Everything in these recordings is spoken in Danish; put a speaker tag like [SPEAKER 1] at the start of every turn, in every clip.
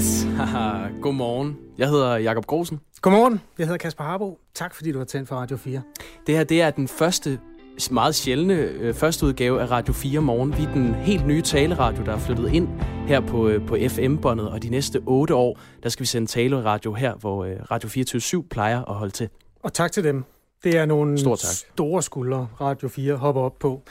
[SPEAKER 1] Yes. Godmorgen. Jeg hedder Jakob Grosen.
[SPEAKER 2] Godmorgen, jeg hedder Kasper Harbo. Tak fordi du har tændt for Radio 4.
[SPEAKER 1] Det her det er den første meget sjældne øh, første udgave af Radio 4 Morgen. Vi er den helt nye taleradio, der er flyttet ind her på, øh, på FM-båndet, og de næste otte år, der skal vi sende taleradio her, hvor øh, Radio 24 plejer at holde til.
[SPEAKER 2] Og tak til dem. Det er nogle
[SPEAKER 1] Stor tak.
[SPEAKER 2] store skuldre, Radio 4 hopper op på.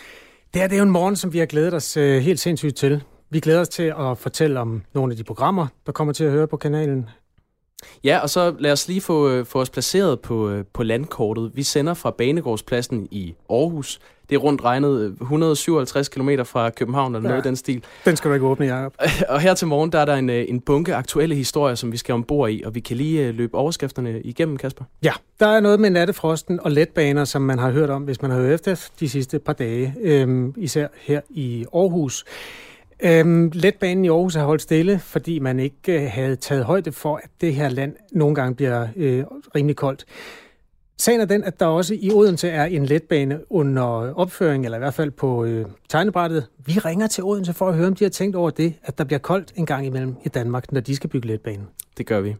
[SPEAKER 2] Det her det er jo en morgen, som vi har glædet os øh, helt sindssygt til. Vi glæder os til at fortælle om nogle af de programmer, der kommer til at høre på kanalen.
[SPEAKER 1] Ja, og så lad os lige få, øh, få os placeret på, øh, på landkortet. Vi sender fra Banegårdspladsen i Aarhus. Det er rundt regnet øh, 157 km fra København, eller ja. noget i den stil.
[SPEAKER 2] Den skal du ikke åbne, Jacob.
[SPEAKER 1] Og her til morgen, der er der en, øh, en bunke aktuelle historier, som vi skal ombord i, og vi kan lige øh, løbe overskrifterne igennem, Kasper.
[SPEAKER 2] Ja, der er noget med nattefrosten og letbaner, som man har hørt om, hvis man har hørt efter de sidste par dage, øhm, især her i Aarhus. Øhm, letbanen i Aarhus har holdt stille, fordi man ikke øh, havde taget højde for, at det her land nogle gange bliver øh, rimelig koldt. Sagen er den, at der også i Odense er en letbane under opføring, eller i hvert fald på øh, tegnebrættet. Vi ringer til Odense for at høre, om de har tænkt over det, at der bliver koldt en gang imellem i Danmark, når de skal bygge letbanen.
[SPEAKER 1] Det gør vi.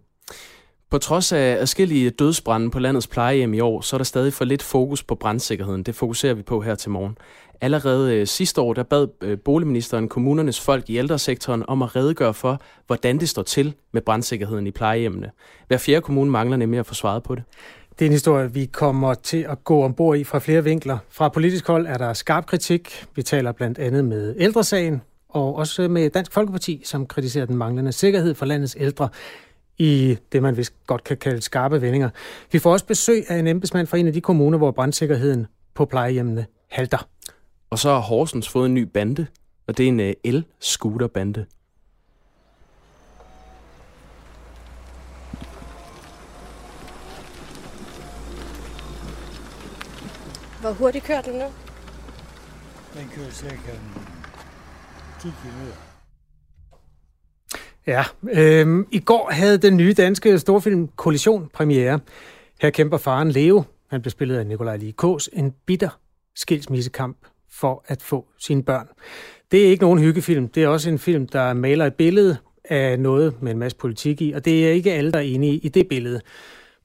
[SPEAKER 1] På trods af forskellige dødsbrænde på landets plejehjem i år, så er der stadig for lidt fokus på brandsikkerheden. Det fokuserer vi på her til morgen. Allerede øh, sidste år, der bad øh, boligministeren kommunernes folk i ældresektoren om at redegøre for, hvordan det står til med brandsikkerheden i plejehjemmene. Hver fjerde kommune mangler nemlig at få svaret på det.
[SPEAKER 2] Det er en historie, vi kommer til at gå ombord i fra flere vinkler. Fra politisk hold er der skarp kritik. Vi taler blandt andet med ældresagen, og også med Dansk Folkeparti, som kritiserer den manglende sikkerhed for landets ældre i det, man vist godt kan kalde skarpe vendinger. Vi får også besøg af en embedsmand fra en af de kommuner, hvor brandsikkerheden på plejehjemmene halter.
[SPEAKER 1] Og så har Horsens fået en ny bande, og det er en øh, el-scooter-bande.
[SPEAKER 3] Hvor hurtigt kører den nu?
[SPEAKER 4] Den kører cirka 10 km.
[SPEAKER 2] Ja, øhm, i går havde den nye danske storfilm Kollision premiere. Her kæmper faren Leo, han blev spillet af Nikolaj Likås, en bitter skilsmissekamp for at få sine børn. Det er ikke nogen hyggefilm. Det er også en film, der maler et billede af noget med en masse politik i, og det er ikke alle, der er enige i det billede.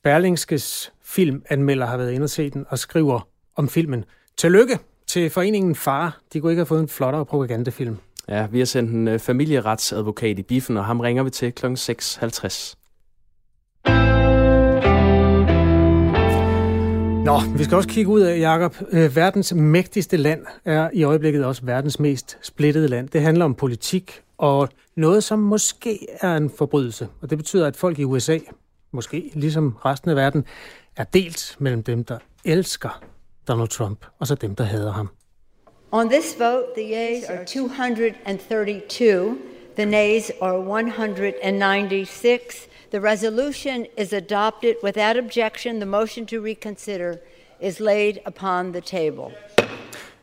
[SPEAKER 2] Berlingskes filmanmelder har været inde og se den og skriver om filmen. Tillykke til foreningen Far. De kunne ikke have fået en flottere propagandafilm.
[SPEAKER 1] Ja, vi har sendt en uh, familieretsadvokat i biffen, og ham ringer vi til kl. 6.50.
[SPEAKER 2] Nå, vi skal også kigge ud af, Jacob. Øh, verdens mægtigste land er i øjeblikket også verdens mest splittede land. Det handler om politik og noget, som måske er en forbrydelse. Og det betyder, at folk i USA, måske ligesom resten af verden, er delt mellem dem, der elsker Donald Trump, og så dem, der hader ham.
[SPEAKER 5] On this vote, the yeas are 232, the nays are 196. The resolution is adopted without objection. The motion to reconsider is laid upon the table.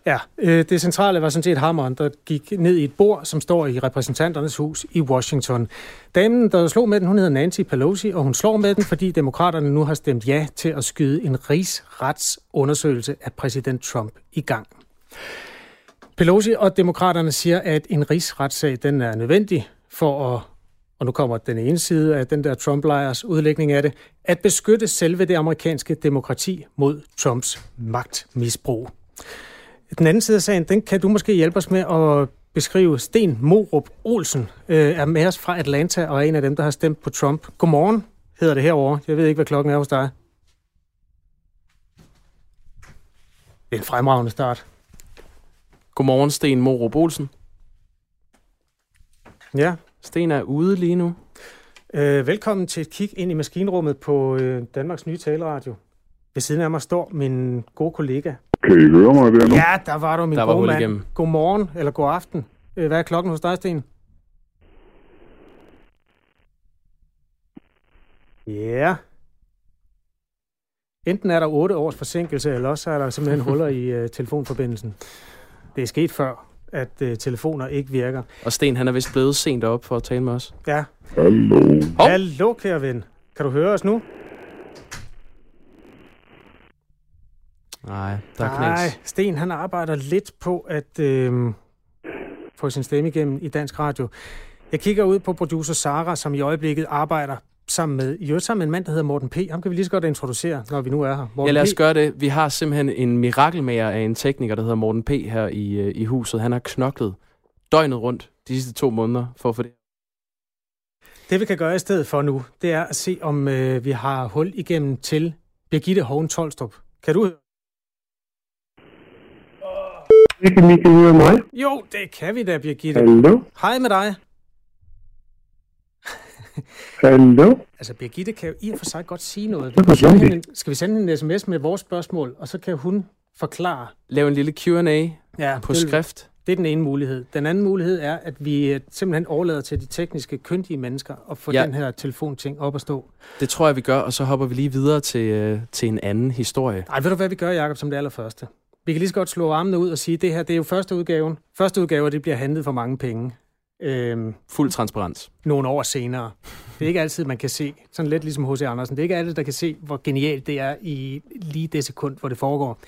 [SPEAKER 2] Ja, øh, det centrale var sådan set hammeren, der gik ned i et bord, som står i repræsentanternes hus i Washington. Damen, der slog med den, hun hedder Nancy Pelosi, og hun slår med den, fordi demokraterne nu har stemt ja til at skyde en rigsretsundersøgelse af præsident Trump i gang. Pelosi og demokraterne siger, at en rigsretssag den er nødvendig for at, og nu kommer den ene side af den der Trump-lejers udlægning af det, at beskytte selve det amerikanske demokrati mod Trumps magtmisbrug. Den anden side af sagen, den kan du måske hjælpe os med at beskrive. Sten Morup Olsen øh, er med os fra Atlanta og er en af dem, der har stemt på Trump. Godmorgen, hedder det herovre. Jeg ved ikke, hvad klokken er hos dig. Det er en fremragende start.
[SPEAKER 1] Godmorgen, Sten Morup Olsen.
[SPEAKER 2] Ja,
[SPEAKER 1] Sten er ude lige nu.
[SPEAKER 2] øh, velkommen til et kig ind i maskinrummet på øh, Danmarks nye taleradio. Ved siden af mig står min gode kollega.
[SPEAKER 6] Kan I høre mig der nu?
[SPEAKER 2] Ja, der var du, min
[SPEAKER 1] Der var
[SPEAKER 2] gode mand.
[SPEAKER 1] igennem.
[SPEAKER 2] Godmorgen, eller god aften. Øh, hvad er klokken hos dig, Sten? Ja. Yeah. Enten er der 8 års forsinkelse, eller også er der simpelthen huller i øh, telefonforbindelsen. Det er sket før, at øh, telefoner ikke virker.
[SPEAKER 1] Og Sten, han er vist blevet sent op for at tale med os.
[SPEAKER 2] Ja.
[SPEAKER 6] Hallo?
[SPEAKER 2] Hallo, kære ven. Kan du høre os nu?
[SPEAKER 1] Nej, der er.
[SPEAKER 2] Nej, Sten han arbejder lidt på at øh, få sin stemme igennem i Dansk Radio. Jeg kigger ud på producer Sara, som i øjeblikket arbejder sammen med, i øvrigt sammen med en mand, der hedder Morten P. Ham kan vi lige så godt introducere, når vi nu er her. Morten
[SPEAKER 1] Ja, lad os
[SPEAKER 2] P.
[SPEAKER 1] gøre det. Vi har simpelthen en mirakelmager af en tekniker, der hedder Morten P. her i, øh, i huset. Han har knoklet døgnet rundt de sidste to måneder for at få det.
[SPEAKER 2] Det vi kan gøre i stedet for nu, det er at se, om øh, vi har hul igennem til Birgitte Hoven Tolstrup. Kan du høre?
[SPEAKER 6] Det kan Michael høre mig.
[SPEAKER 2] Jo, det kan vi da, Birgitte.
[SPEAKER 6] Hallo?
[SPEAKER 2] Hej med dig.
[SPEAKER 6] Hallo?
[SPEAKER 2] Altså, Birgitte kan jo i og for sig godt sige noget. Vi kan hende, en- skal vi sende hende en sms med vores spørgsmål, og så kan hun forklare.
[SPEAKER 1] Lav en lille Q&A
[SPEAKER 2] Ja,
[SPEAKER 1] på
[SPEAKER 2] det,
[SPEAKER 1] skrift.
[SPEAKER 2] det er den ene mulighed. Den anden mulighed er, at vi øh, simpelthen overlader til de tekniske, kyndige mennesker at få
[SPEAKER 1] Ja.
[SPEAKER 2] ja. den her telefonting op at stå.
[SPEAKER 1] Det tror jeg, vi gør, og så hopper vi lige videre til, øh, til en anden historie.
[SPEAKER 2] Nej, ved du hvad vi gør, Jacob, som det allerførste? Vi kan lige så godt slå armene ud og sige, at det her det er jo første udgaven. Første udgave, det bliver handlet for mange penge. Øhm,
[SPEAKER 1] Fuld transparens.
[SPEAKER 2] nogle år senere. Det er ikke altid, man kan se, sådan lidt ligesom H.C. Andersen, det er ikke alle, der kan se, hvor genialt det er i lige det sekund, hvor det foregår.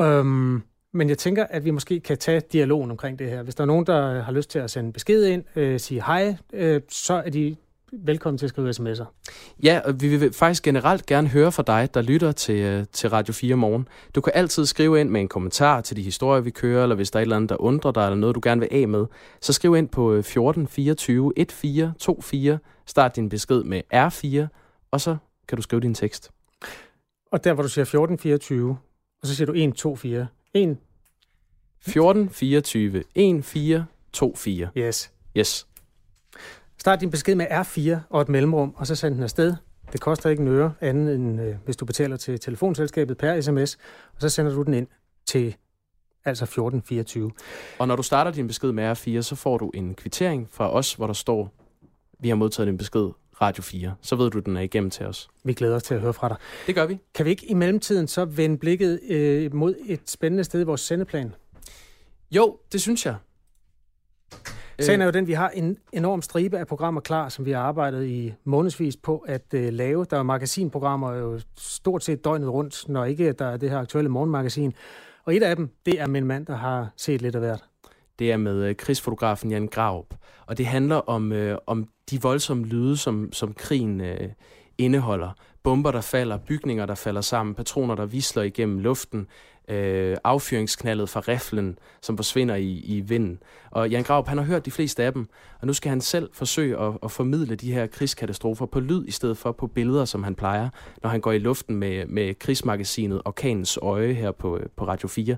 [SPEAKER 2] Øhm, men jeg tænker, at vi måske kan tage dialogen omkring det her. Hvis der er nogen, der har lyst til at sende besked ind, øh, sige hej, øh, så er de velkommen til at skrive sms'er.
[SPEAKER 1] Ja, og vi vil faktisk generelt gerne høre fra dig, der lytter til, øh, til Radio 4 morgen. Du kan altid skrive ind med en kommentar til de historier, vi kører, eller hvis der er et eller andet, der undrer dig, eller noget, du gerne vil af med, så skriv ind på øh, 14 24 1424, start din besked med R4, og så kan du skrive din tekst.
[SPEAKER 2] Og der, hvor du siger 1424, og så siger du 1, 2, 4. 1,
[SPEAKER 1] 14 24 1424.
[SPEAKER 2] yes.
[SPEAKER 1] Yes.
[SPEAKER 2] Start din besked med R4 og et mellemrum, og så send den afsted. Det koster ikke en øre, andet end øh, hvis du betaler til telefonselskabet per sms, og så sender du den ind til altså 1424.
[SPEAKER 1] Og når du starter din besked med R4, så får du en kvittering fra os, hvor der står, vi har modtaget din besked Radio 4. Så ved du, at den er igennem til os.
[SPEAKER 2] Vi glæder os til at høre fra dig.
[SPEAKER 1] Det gør vi.
[SPEAKER 2] Kan vi ikke i mellemtiden så vende blikket øh, mod et spændende sted i vores sendeplan?
[SPEAKER 1] Jo, det synes jeg.
[SPEAKER 2] Sagen er jo den, vi har en enorm stribe af programmer klar, som vi har arbejdet i månedsvis på at øh, lave. Der er magasinprogrammer jo stort set døgnet rundt, når ikke der er det her aktuelle morgenmagasin. Og et af dem, det er en mand, der har set lidt af hvert.
[SPEAKER 1] Det er med øh, krigsfotografen Jan Graup. Og det handler om, øh, om de voldsomme lyde, som, som krigen øh, indeholder. Bomber, der falder, bygninger, der falder sammen, patroner, der visler igennem luften, øh, affyringsknaldet fra riflen, som forsvinder i, i vinden. Og Jan Graup, han har hørt de fleste af dem, og nu skal han selv forsøge at, at formidle de her krigskatastrofer på lyd, i stedet for på billeder, som han plejer, når han går i luften med, med krigsmagasinet Orkanens Øje her på, øh, på Radio 4.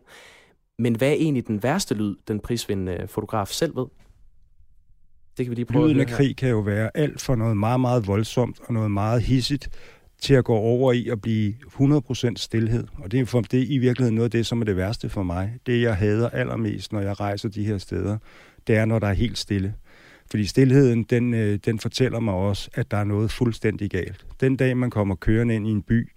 [SPEAKER 1] Men hvad er egentlig den værste lyd, den prisvindende fotograf selv ved? Det kan vi lige prøve
[SPEAKER 7] Lyden af krig kan jo være alt for noget meget, meget voldsomt og noget meget hissigt til at gå over i at blive 100% stillhed. Og det er, for, det er i virkeligheden noget af det, som er det værste for mig. Det, jeg hader allermest, når jeg rejser de her steder, det er, når der er helt stille. Fordi stillheden, den, øh, den fortæller mig også, at der er noget fuldstændig galt. Den dag, man kommer kørende ind i en by,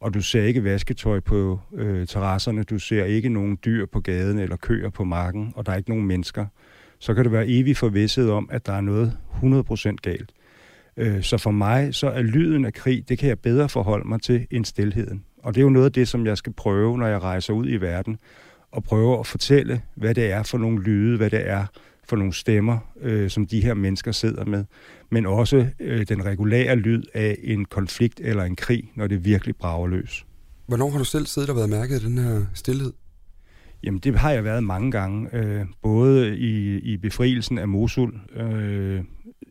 [SPEAKER 7] og du ser ikke vasketøj på øh, terrasserne, du ser ikke nogen dyr på gaden eller køer på marken, og der er ikke nogen mennesker, så kan du være evig forvisset om, at der er noget 100% galt. Øh, Så for mig, så er lyden af krig, det kan jeg bedre forholde mig til end stillheden. Og det er jo noget af det, som jeg skal prøve, når jeg rejser ud i verden, og prøve at fortælle, hvad det er for nogle lyde, hvad det er for nogle stemmer, øh, som de her mennesker sidder med. Men også øh, den regulære lyd af en konflikt eller en krig, når det virkelig brager løs.
[SPEAKER 8] Hvornår har du selv siddet og været mærket af den her stillhed?
[SPEAKER 7] Jamen, det har jeg været mange gange. Øh, både i, i befrielsen af Mosul. Øh,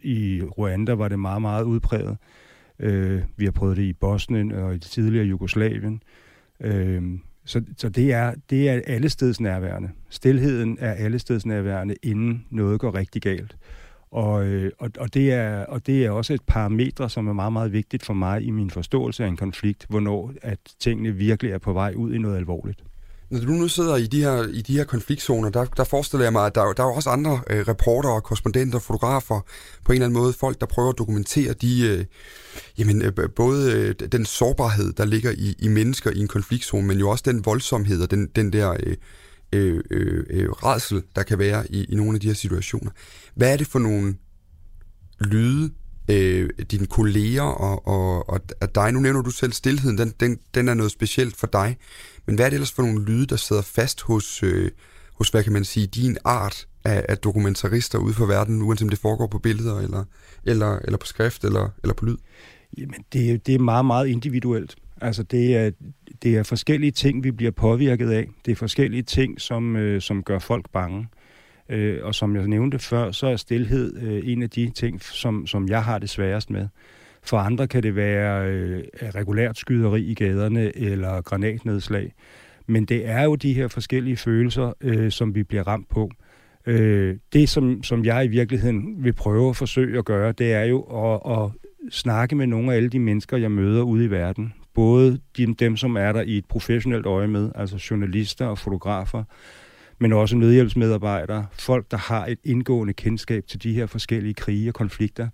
[SPEAKER 7] i Rwanda var det meget, meget udpræget. Øh, vi har prøvet det i Bosnien og i det tidligere Jugoslavien. Øh, så så det, er, det er allesteds nærværende. Stilheden er allesteds nærværende, inden noget går rigtig galt. Og, øh, og, og, det er, og det er også et parametre, som er meget, meget vigtigt for mig i min forståelse af en konflikt, hvornår at tingene virkelig er på vej ud i noget alvorligt.
[SPEAKER 8] Når du nu sidder i de her, i de her konfliktzoner, der, der forestiller jeg mig, at der, der er jo også andre øh, og korrespondenter, fotografer, på en eller anden måde, folk, der prøver at dokumentere de, øh, jamen, øh, både øh, den sårbarhed, der ligger i, i mennesker i en konfliktzone, men jo også den voldsomhed og den, den der øh, øh, øh, øh redsel, der kan være i, i nogle af de her situationer. Hvad er det for nogle lyde, øh, dine kolleger og, og, og, og dig. Nu nævner du selv stillheden, den, den, den er noget specielt for dig. Men hvad er det ellers for nogle lyde, der sidder fast hos, øh, hos hvad kan man sige, din art af, af dokumentarister ude for verden, uanset om det foregår på billeder, eller, eller, eller på skrift, eller, eller på lyd?
[SPEAKER 7] Jamen, det, det er meget, meget individuelt. Altså, det er, det er forskellige ting, vi bliver påvirket af. Det er forskellige ting, som, øh, som gør folk bange. Øh, og som jeg nævnte før, så er stillhed øh, en af de ting, som, som jeg har det sværest med. For andre kan det være øh, regulært skyderi i gaderne eller granatnedslag. Men det er jo de her forskellige følelser, øh, som vi bliver ramt på. Øh, det, som, som jeg i virkeligheden vil prøve at forsøge at gøre, det er jo at, at snakke med nogle af alle de mennesker, jeg møder ude i verden. Både de, dem, som er der i et professionelt øje med, altså journalister og fotografer, men også nødhjælpsmedarbejdere, folk, der har et indgående kendskab til de her forskellige krige og konflikter,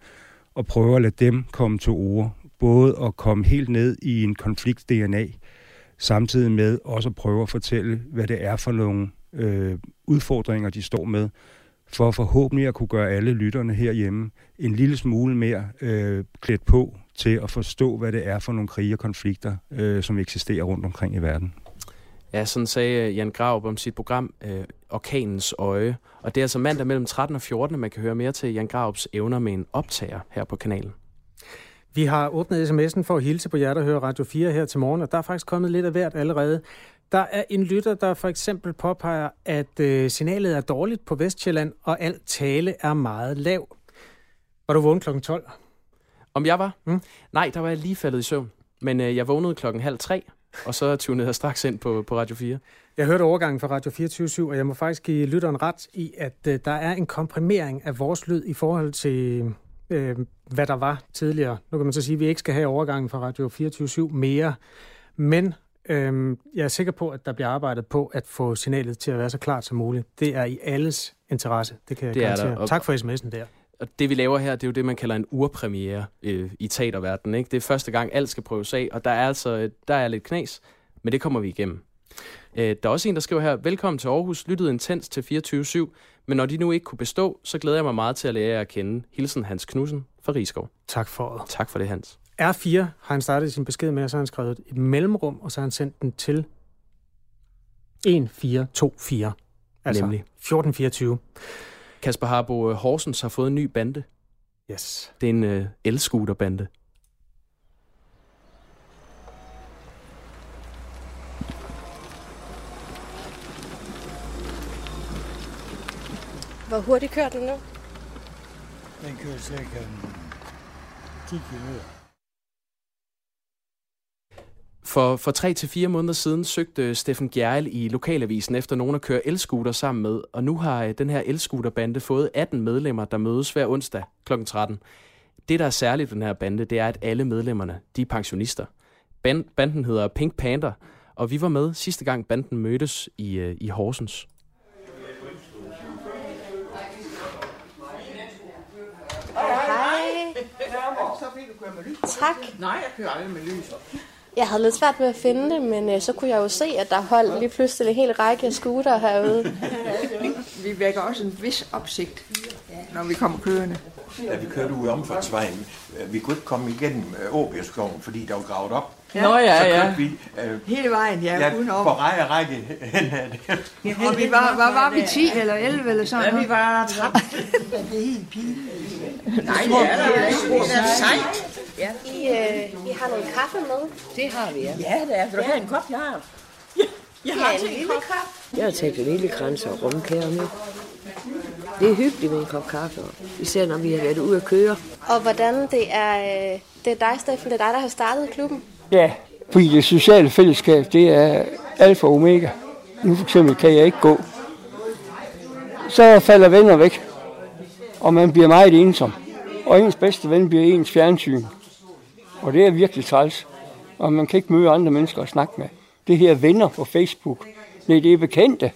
[SPEAKER 7] og prøve at lade dem komme til ord. Både at komme helt ned i en konflikt-DNA, samtidig med også at prøve at fortælle, hvad det er for nogle øh, udfordringer, de står med, for forhåbentlig at kunne gøre alle lytterne herhjemme en lille smule mere øh, klædt på til at forstå, hvad det er for nogle krige og konflikter, øh, som eksisterer rundt omkring i verden.
[SPEAKER 1] Ja, sådan sagde Jan Graup om sit program øh, Orkanens Øje. Og det er altså mandag mellem 13 og 14, man kan høre mere til Jan Graups evner med en optager her på kanalen.
[SPEAKER 2] Vi har åbnet sms'en for at hilse på jer, der hører Radio 4 her til morgen, og der er faktisk kommet lidt af hvert allerede. Der er en lytter, der for eksempel påpeger, at øh, signalet er dårligt på Vestjylland, og alt tale er meget lav. Var du vågen kl. 12?
[SPEAKER 1] Om jeg var? Mm. Nej, der var jeg lige faldet i søvn. Men øh, jeg vågnede klokken halv tre, og så tunede jeg straks ind på, på Radio 4.
[SPEAKER 2] Jeg hørte overgangen fra Radio 24 og jeg må faktisk give lytteren ret i, at øh, der er en komprimering af vores lyd i forhold til, øh, hvad der var tidligere. Nu kan man så sige, at vi ikke skal have overgangen fra Radio 24 mere, men øh, jeg er sikker på, at der bliver arbejdet på at få signalet til at være så klart som muligt. Det er i alles interesse, det kan jeg det garantere. Og... Tak for sms'en der.
[SPEAKER 1] Og det vi laver her, det er jo det, man kalder en urpremiere øh, i teaterverdenen. Ikke? Det er første gang, alt skal prøves af, og der er altså der er lidt knas, men det kommer vi igennem. Øh, der er også en, der skriver her, velkommen til Aarhus, lyttede intens til 24-7, men når de nu ikke kunne bestå, så glæder jeg mig meget til at lære jer at kende. Hilsen Hans Knudsen fra Rigskov.
[SPEAKER 2] Tak for det.
[SPEAKER 1] Tak for det, Hans.
[SPEAKER 2] R4 har han startet sin besked med, og så har han skrevet et mellemrum, og så har han sendt den til 1424. Altså Nemlig. 1424.
[SPEAKER 1] Kasper Harbo øh, Horsens har fået en ny bande.
[SPEAKER 2] Yes.
[SPEAKER 1] Det er en uh, elskuterbande.
[SPEAKER 3] Hvor hurtigt kører den nu?
[SPEAKER 4] Den kører cirka 10 km.
[SPEAKER 1] For, for tre til fire måneder siden søgte Steffen Gjerl i Lokalavisen efter nogen at køre elskuter sammen med, og nu har øh, den her elskuterbande fået 18 medlemmer, der mødes hver onsdag kl. 13. Det, der er særligt ved den her bande, det er, at alle medlemmerne, de er pensionister. Banden hedder Pink Panther, og vi var med sidste gang banden mødtes i, øh, i Horsens.
[SPEAKER 3] Hej. Tak.
[SPEAKER 9] Nej, jeg kører aldrig med lys.
[SPEAKER 3] Jeg havde lidt svært ved at finde det, men øh, så kunne jeg jo se, at der holdt lige pludselig en hel række af scooter herude.
[SPEAKER 9] vi vækker også en vis opsigt, når vi kommer kørende.
[SPEAKER 10] Da vi kørte ud i omfartsvejen, vi kunne ikke komme igennem øh, Åbjergskoven, fordi der var gravet op.
[SPEAKER 9] Ja. Nå ja,
[SPEAKER 10] så
[SPEAKER 9] ja.
[SPEAKER 10] vi øh,
[SPEAKER 9] Hele vejen, ja,
[SPEAKER 10] ja
[SPEAKER 9] udenom.
[SPEAKER 10] på række række hen ad det.
[SPEAKER 9] Ja, og vi var, var, var vi 10 eller 11 eller sådan
[SPEAKER 11] Ja, vi var 13.
[SPEAKER 9] det er helt pinligt. Nej, det er da det er sejt.
[SPEAKER 3] Ja. I, øh, I har noget kaffe med?
[SPEAKER 11] Det har vi, ja.
[SPEAKER 9] Ja, det er. Vil du have en kop, jeg har?
[SPEAKER 11] Ja,
[SPEAKER 3] jeg har en lille kop.
[SPEAKER 11] Jeg har taget en lille kranse og rumkære med. Det er hyggeligt med en kop kaffe, især når vi har været ude at køre.
[SPEAKER 3] Og hvordan det er, øh, det er dig, Steffen, det er dig, der har startet klubben?
[SPEAKER 12] Ja, fordi det sociale fællesskab, det er alfa og omega. Nu for eksempel kan jeg ikke gå. Så falder venner væk, og man bliver meget ensom. Og ens bedste ven bliver ens fjernsyn. Og det er virkelig træls. Og man kan ikke møde andre mennesker og snakke med. Det her venner på Facebook, nej, det er bekendte.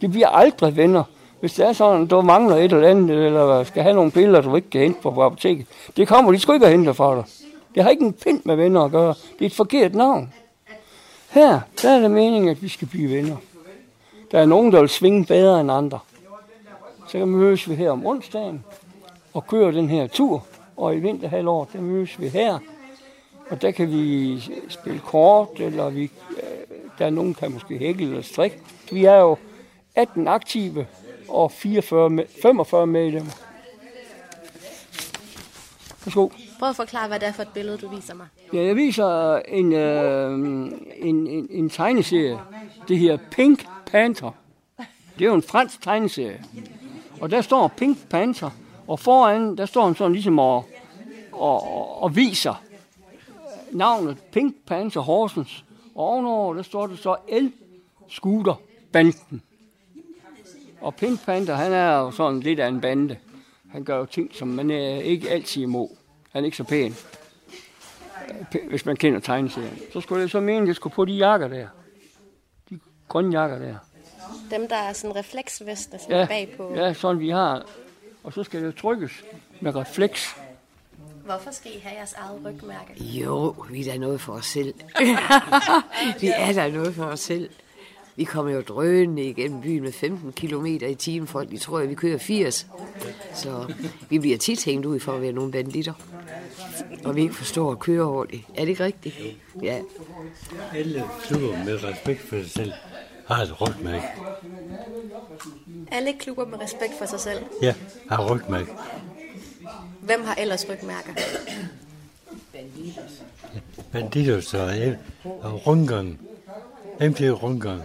[SPEAKER 12] Det bliver aldrig venner. Hvis det er sådan, at du mangler et eller andet, eller skal have nogle piller, du ikke kan hente på apoteket, det kommer de sgu ikke at hente fra dig. Det har ikke en pind med venner at gøre. Det er et forkert navn. Her, der er det meningen, at vi skal blive venner. Der er nogen, der vil svinge bedre end andre. Så kan vi mødes vi her om onsdagen og køre den her tur og i vinterhalvår, der mødes vi her. Og der kan vi spille kort, eller vi, øh, der er nogen, der kan måske hækle eller strik. Vi er jo 18 aktive og 44, med- 45 medlemmer. Værsgo.
[SPEAKER 3] Prøv at forklare, hvad det er for et billede, du viser mig.
[SPEAKER 12] Ja, jeg viser en, øh, en, en, en tegneserie. Det her Pink Panther. Det er jo en fransk tegneserie. Og der står Pink Panther, og foran, der står han sådan ligesom og, og, og viser navnet Pink Panther Horsens. Og ovenover, der står det så El Scooter Banden. Og Pink Panther, han er jo sådan lidt af en bande. Han gør jo ting, som man er ikke altid imod. Han er ikke så pæn hvis man kender tegneserien. Så skulle jeg så mene, at jeg skulle på de jakker der. De grønne jakker der.
[SPEAKER 3] Dem, der er sådan refleksveste sådan
[SPEAKER 12] Ja,
[SPEAKER 3] bagpå.
[SPEAKER 12] ja, sådan vi har. Og så skal det trykkes med refleks.
[SPEAKER 3] Hvorfor skal I have jeres eget rygmærke?
[SPEAKER 11] Jo, vi er da noget for os selv. vi er da noget for os selv. Vi kommer jo drønende igennem byen med 15 km i timen. Folk de tror, at vi kører 80. Så vi bliver tit hængt ud for at være nogle banditter. Og vi ikke forstår at køre ordentligt. Er det ikke rigtigt? Ja.
[SPEAKER 4] Alle klubber med respekt for sig selv har et rygmærke.
[SPEAKER 3] Alle klubber med respekt for sig selv.
[SPEAKER 4] Ja, har rygmærke.
[SPEAKER 3] Hvem har ellers rygmærker?
[SPEAKER 4] Banditos og, og rundgang. MT rundgang.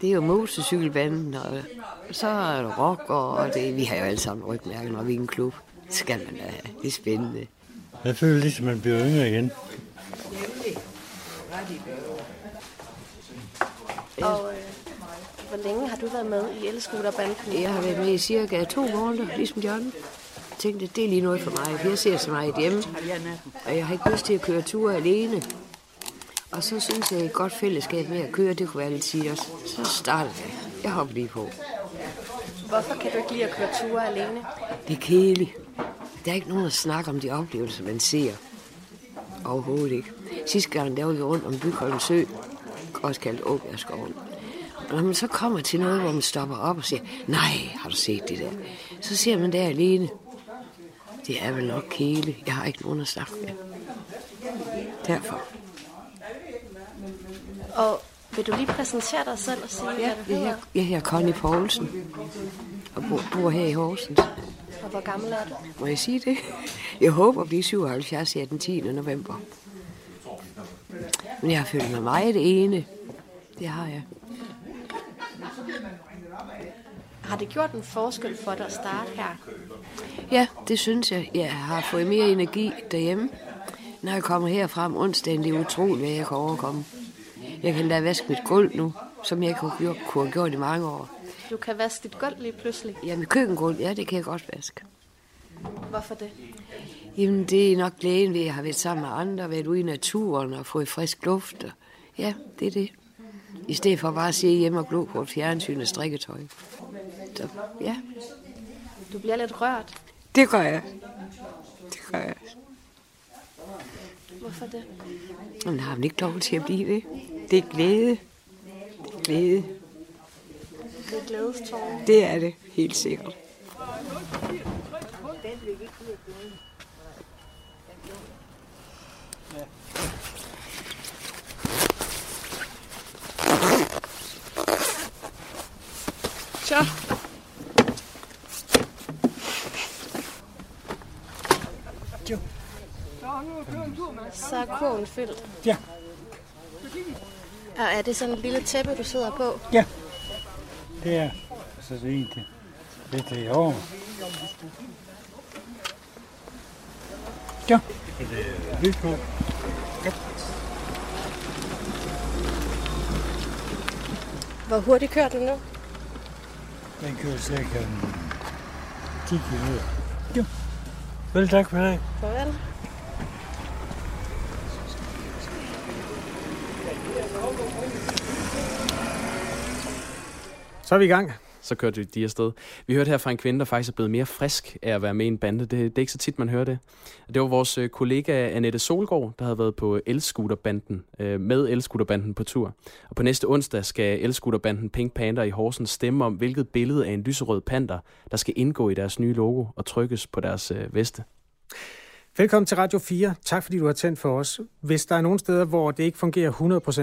[SPEAKER 11] Det er jo motorcykelbanden, og så er der rock, og det, vi har jo alle sammen rygmærker, når vi er i en klub. Det skal man da have. Det er spændende.
[SPEAKER 4] Jeg føler ligesom, man bliver yngre igen.
[SPEAKER 3] Og øh, hvor længe har du været med i Elskuterbanden?
[SPEAKER 11] Jeg har været med i cirka to måneder, ligesom John. Tænkte, det er lige noget for mig, jeg ser så meget hjemme. Og jeg har ikke lyst til at køre ture alene. Og så synes jeg, et godt fællesskab med at køre, det kunne være lidt sige også. Så startede jeg. Jeg hopper lige på.
[SPEAKER 3] Hvorfor kan du ikke lide at køre ture alene?
[SPEAKER 11] Det er kedeligt. Der er ikke nogen, der snakker om de oplevelser, man ser. Overhovedet ikke. Sidste gang, der var vi rundt om Bygholm Sø, også kaldt Åbjergskoven. Og når man så kommer til noget, hvor man stopper op og siger, nej, har du set det der? Så ser man der alene. Det er vel nok kedeligt. Jeg har ikke nogen at snakke med. Derfor.
[SPEAKER 3] Og vil du lige præsentere dig selv og sige,
[SPEAKER 11] Ja,
[SPEAKER 3] hvad du
[SPEAKER 11] jeg, jeg hedder Connie Poulsen og bor, bor her i Horsens.
[SPEAKER 3] Og hvor gammel er du?
[SPEAKER 11] Må jeg sige det? Jeg håber at blive 77 her den 10. november. Men jeg har følt mig meget ene. Det har jeg.
[SPEAKER 3] Har det gjort en forskel for dig at starte her?
[SPEAKER 11] Ja, det synes jeg. Jeg har fået mere energi derhjemme. Når jeg kommer herfra om onsdagen, det er utroligt, hvad jeg kan overkomme. Jeg kan da vaske mit gulv nu, som jeg kunne, gjort, kunne have gjort i mange år.
[SPEAKER 3] Du kan vaske dit gulv lige pludselig.
[SPEAKER 11] Jamen, køkkengulv, ja, det kan jeg godt vaske.
[SPEAKER 3] Hvorfor det?
[SPEAKER 11] Jamen, det er nok glæden ved, at jeg har været sammen med andre, været ude i naturen og fået frisk luft. Og ja, det er det. I stedet for bare at sidde hjemme og glo på et fjernsyn og strikketøj. Så ja,
[SPEAKER 3] Du bliver lidt rørt.
[SPEAKER 11] det gør jeg. Det gør jeg.
[SPEAKER 3] Hvorfor det?
[SPEAKER 11] Men har man ikke lov til at blive det? Det er glæde. Det er glæde.
[SPEAKER 3] Det er glædestårer.
[SPEAKER 11] Det er det, helt sikkert.
[SPEAKER 3] Så. Så er kurven fyldt.
[SPEAKER 4] Ja.
[SPEAKER 3] Og er det sådan et lille tæppe, du sidder på?
[SPEAKER 4] Ja. Det er så det egentlig lidt i år. Ja. Det er lidt på.
[SPEAKER 3] Hvor hurtigt kører du nu?
[SPEAKER 4] Den kører cirka en 10 km. Jo. Vel tak for det.
[SPEAKER 3] Farvel.
[SPEAKER 2] Så er vi i gang
[SPEAKER 1] så kørte de afsted. Vi hørte her fra en kvinde, der faktisk er blevet mere frisk af at være med i en bande. Det, det er ikke så tit, man hører det. Det var vores øh, kollega Annette Solgaard, der havde været på Elskuterbanden, øh, med Elskuterbanden på tur. Og på næste onsdag skal Elskuterbanden Pink Panther i Horsens stemme om, hvilket billede af en lyserød panter, der skal indgå i deres nye logo og trykkes på deres øh, veste.
[SPEAKER 2] Velkommen til Radio 4. Tak fordi du har tændt for os. Hvis der er nogle steder, hvor det ikke fungerer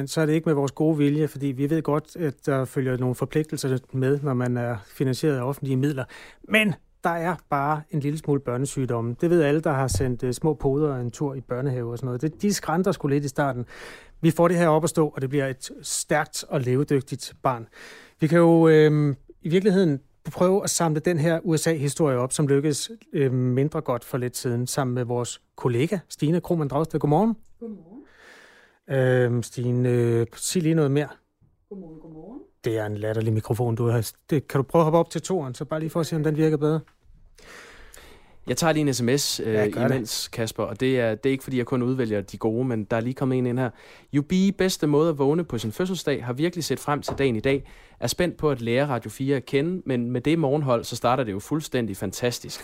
[SPEAKER 2] 100%, så er det ikke med vores gode vilje, fordi vi ved godt, at der følger nogle forpligtelser med, når man er finansieret af offentlige midler. Men der er bare en lille smule børnesygdomme. Det ved alle, der har sendt uh, små poder en tur i børnehave og sådan noget. Det, de skrænter skulle lidt i starten. Vi får det her op at stå, og det bliver et stærkt og levedygtigt barn. Vi kan jo øh, i virkeligheden prøve at samle den her USA-historie op, som lykkedes øh, mindre godt for lidt siden, sammen med vores kollega Stine Krohmann Dragsted. Godmorgen.
[SPEAKER 13] Godmorgen.
[SPEAKER 2] Øh, Stine, øh, sig lige noget mere.
[SPEAKER 13] Godmorgen, godmorgen.
[SPEAKER 2] Det er en latterlig mikrofon, du har. Det, kan du prøve at hoppe op til toren, så bare lige for at se, om den virker bedre?
[SPEAKER 1] Jeg tager lige en sms øh,
[SPEAKER 2] Ja, gør det.
[SPEAKER 1] imens, Kasper, og det er, det er ikke, fordi jeg kun udvælger de gode, men der er lige kommet en ind her. Jubi, bedste måde at vågne på sin fødselsdag, har virkelig set frem til dagen i dag. Er spændt på at lære Radio 4 at kende, men med det morgenhold, så starter det jo fuldstændig fantastisk.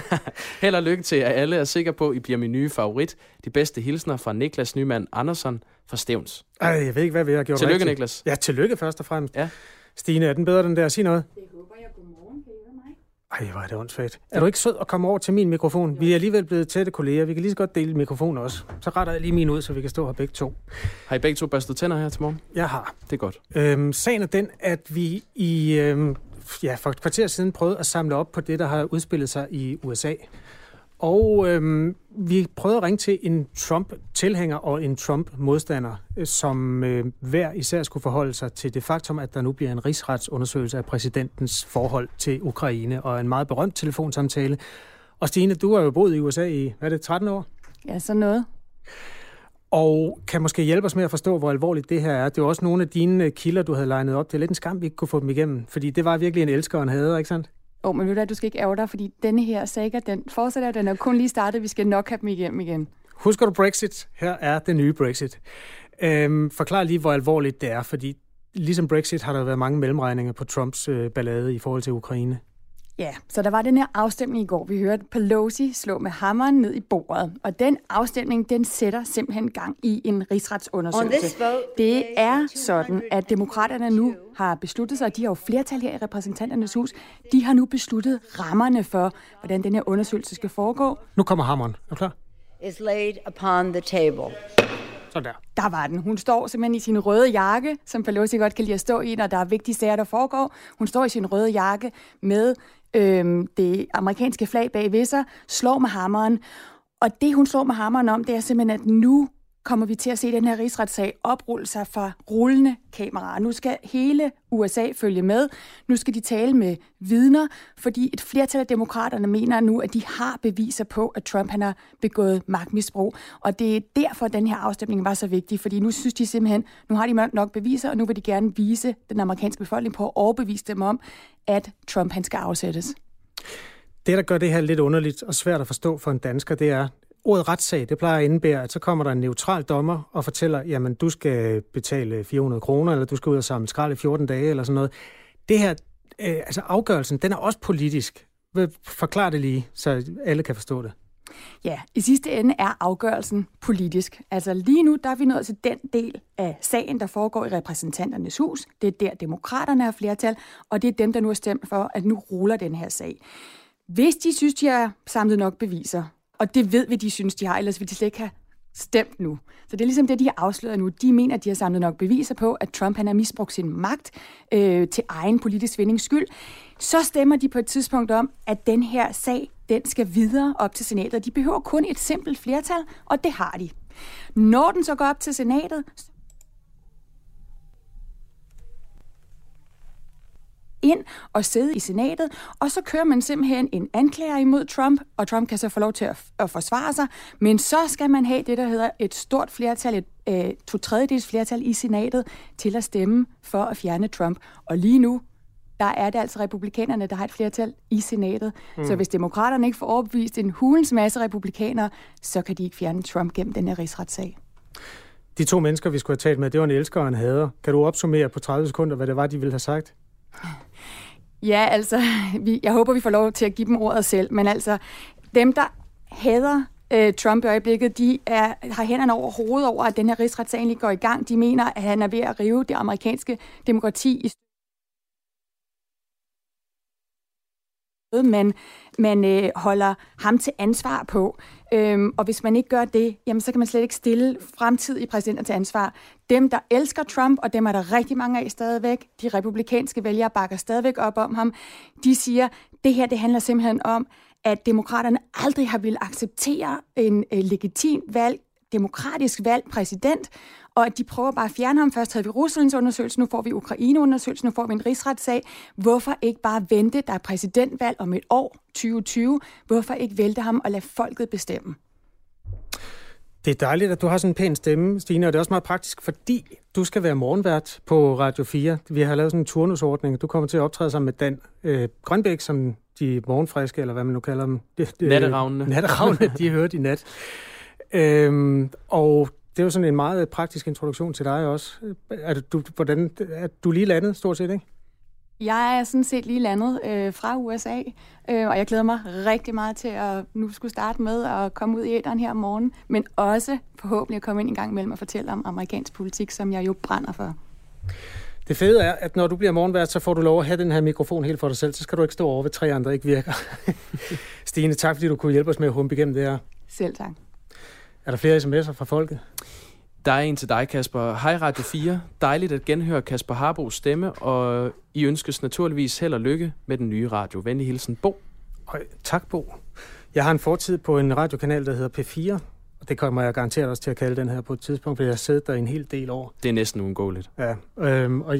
[SPEAKER 1] Held og lykke til, at alle er sikre på, at I bliver min nye favorit. De bedste hilsner fra Niklas Nyman Andersson fra Stævns.
[SPEAKER 2] Ej, jeg ved ikke, hvad vi har gjort
[SPEAKER 1] Tillykke,
[SPEAKER 2] rigtigt.
[SPEAKER 1] Niklas.
[SPEAKER 2] Ja, tillykke først og fremmest.
[SPEAKER 1] Ja.
[SPEAKER 2] Stine, er den bedre, den der? Sig noget.
[SPEAKER 13] Det håber jeg. Godmorgen. Kan I høre mig?
[SPEAKER 2] Ej, hvor er det åndssvagt. Er du ikke sød at komme over til min mikrofon? Vi er alligevel blevet tætte kolleger. Vi kan lige så godt dele mikrofon også. Så retter jeg lige min ud, så vi kan stå her begge to.
[SPEAKER 1] Har I begge to børstet tænder her til morgen?
[SPEAKER 2] Jeg har.
[SPEAKER 1] Det er godt.
[SPEAKER 2] Øhm, sagen er den, at vi i øhm, ja, for et kvarter siden prøvede at samle op på det, der har udspillet sig i USA. Og øhm, vi prøvede at ringe til en Trump-tilhænger og en Trump-modstander, øh, som øh, hver især skulle forholde sig til det faktum, at der nu bliver en rigsretsundersøgelse af præsidentens forhold til Ukraine, og en meget berømt telefonsamtale. Og Stine, du har jo boet i USA i, hvad er det, 13 år?
[SPEAKER 13] Ja, så noget.
[SPEAKER 2] Og kan måske hjælpe os med at forstå, hvor alvorligt det her er. Det er også nogle af dine kilder, du havde legnet op. Det er lidt en skam, vi ikke kunne få dem igennem, fordi det var virkelig en elsker og en hader, ikke sandt?
[SPEAKER 13] Åh, oh, men ved du hvad, du skal ikke ærge dig, fordi denne her saga, den fortsætter, den er kun lige startet. Vi skal nok have dem igennem igen.
[SPEAKER 2] Husker du Brexit? Her er det nye Brexit. Øhm, forklar lige, hvor alvorligt det er, fordi ligesom Brexit har der været mange mellemregninger på Trumps øh, ballade i forhold til Ukraine.
[SPEAKER 13] Ja, så der var den her afstemning i går. Vi hørte Pelosi slå med hammeren ned i bordet. Og den afstemning, den sætter simpelthen gang i en rigsretsundersøgelse. Det er sådan, at demokraterne nu har besluttet sig, og de har jo flertal her i repræsentanternes hus, de har nu besluttet rammerne for, hvordan den her undersøgelse skal foregå.
[SPEAKER 2] Nu kommer hammeren. Er du klar?
[SPEAKER 5] is laid upon the table.
[SPEAKER 2] Sådan der.
[SPEAKER 13] Der var den. Hun står simpelthen i sin røde jakke, som Pelosi godt kan lide at stå i, når der er vigtige sager, der foregår. Hun står i sin røde jakke med øh, det amerikanske flag bag ved sig, slår med hammeren. Og det, hun slår med hammeren om, det er simpelthen, at nu kommer vi til at se den her rigsretssag oprulle sig fra rullende kameraer. Nu skal hele USA følge med. Nu skal de tale med vidner, fordi et flertal af demokraterne mener nu, at de har beviser på, at Trump han har begået magtmisbrug. Og det er derfor, at den her afstemning var så vigtig, fordi nu synes de simpelthen, nu har de nok beviser, og nu vil de gerne vise den amerikanske befolkning på at overbevise dem om, at Trump han skal afsættes.
[SPEAKER 2] Det, der gør det her lidt underligt og svært at forstå for en dansker, det er, ordet retssag, det plejer at indebære, at så kommer der en neutral dommer og fortæller, jamen du skal betale 400 kroner, eller du skal ud og samle skrald i 14 dage, eller sådan noget. Det her, øh, altså afgørelsen, den er også politisk. Forklar det lige, så alle kan forstå det.
[SPEAKER 13] Ja, i sidste ende er afgørelsen politisk. Altså lige nu, der er vi nået til den del af sagen, der foregår i repræsentanternes hus. Det er der, demokraterne har flertal, og det er dem, der nu har stemt for, at nu ruller den her sag. Hvis de synes, de har samlet nok beviser, og det ved vi, de synes, de har, ellers vil de slet ikke have stemt nu. Så det er ligesom det, de har afsløret nu. De mener, at de har samlet nok beviser på, at Trump han har misbrugt sin magt øh, til egen politisk vindings skyld. Så stemmer de på et tidspunkt om, at den her sag, den skal videre op til senatet. De behøver kun et simpelt flertal, og det har de. Når den så går op til senatet, ind og sidde i senatet, og så kører man simpelthen en anklager imod Trump, og Trump kan så få lov til at, at forsvare sig, men så skal man have det, der hedder et stort flertal, et øh, to tredjedels flertal i senatet, til at stemme for at fjerne Trump. Og lige nu, der er det altså republikanerne, der har et flertal i senatet. Mm. Så hvis demokraterne ikke får overbevist en hulens masse republikanere, så kan de ikke fjerne Trump gennem den her rigsretssag.
[SPEAKER 2] De to mennesker, vi skulle have talt med, det var en elsker og en hader. Kan du opsummere på 30 sekunder, hvad det var, de ville have sagt?
[SPEAKER 13] Ja, altså, vi, jeg håber, vi får lov til at give dem ordet selv, men altså, dem, der hader øh, Trump i øjeblikket, de er, har hænderne over hovedet over, at den her rigsretssag egentlig går i gang. De mener, at han er ved at rive det amerikanske demokrati i man, man øh, holder ham til ansvar på. Øhm, og hvis man ikke gør det, jamen, så kan man slet ikke stille fremtidige præsidenter til ansvar. Dem, der elsker Trump, og dem er der rigtig mange af stadigvæk, de republikanske vælgere bakker stadigvæk op om ham, de siger, det her det handler simpelthen om, at demokraterne aldrig har ville acceptere en øh, legitim valg, demokratisk valgt præsident, og at de prøver bare at fjerne ham. Først havde vi Ruslands undersøgelse, nu får vi Ukraine-undersøgelsen, nu får vi en rigsretssag. Hvorfor ikke bare vente, der er præsidentvalg om et år, 2020? Hvorfor ikke vælte ham og lade folket bestemme?
[SPEAKER 2] Det er dejligt, at du har sådan en pæn stemme, Stine, og det er også meget praktisk, fordi du skal være morgenvært på Radio 4. Vi har lavet sådan en turnusordning. Du kommer til at optræde sammen med Dan øh, Grønbæk, som de morgenfriske, eller hvad man nu kalder dem.
[SPEAKER 1] Natteravnene.
[SPEAKER 2] Natteravnene, de hørte i nat. Øhm, og det er jo sådan en meget praktisk introduktion til dig også. Er du, hvordan, er du lige landet, stort set, ikke?
[SPEAKER 13] Jeg er sådan set lige landet øh, fra USA, øh, og jeg glæder mig rigtig meget til at nu skulle starte med at komme ud i æderen her om morgenen, men også forhåbentlig at komme ind en gang imellem og fortælle om amerikansk politik, som jeg jo brænder for.
[SPEAKER 2] Det fede er, at når du bliver morgenvært, så får du lov at have den her mikrofon helt for dig selv. Så skal du ikke stå over ved tre andre, ikke virker. Stine, tak fordi du kunne hjælpe os med at humpe igennem det her.
[SPEAKER 13] Selv tak.
[SPEAKER 2] Er der flere sms'er fra folket?
[SPEAKER 1] Der er en til dig, Kasper. Hej Radio 4. Dejligt at genhøre Kasper Harbos stemme, og I ønskes naturligvis held og lykke med den nye radio. Venlig hilsen, Bo.
[SPEAKER 2] Høj, tak, Bo. Jeg har en fortid på en radiokanal, der hedder P4, og det kommer jeg garanteret også til at kalde den her på et tidspunkt, for jeg har siddet der en hel del år.
[SPEAKER 1] Det er næsten uundgåeligt.
[SPEAKER 2] Ja, øhm, og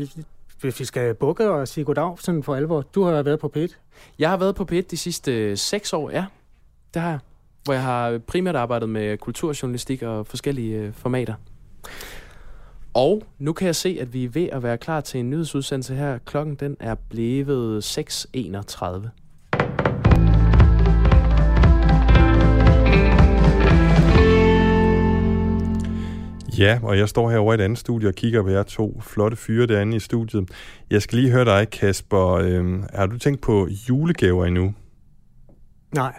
[SPEAKER 2] hvis vi skal bukke og sige goddag sådan for alvor, du har været på P1.
[SPEAKER 1] Jeg har været på P1 de sidste seks år, ja. Det har jeg hvor jeg har primært arbejdet med kulturjournalistik og forskellige øh, formater. Og nu kan jeg se, at vi er ved at være klar til en nyhedsudsendelse her. Klokken den er blevet 6.31.
[SPEAKER 14] Ja, og jeg står herovre i et andet studie og kigger på jer to flotte fyre derinde i studiet. Jeg skal lige høre dig, Kasper. Øhm, har du tænkt på julegaver endnu?
[SPEAKER 2] Nej.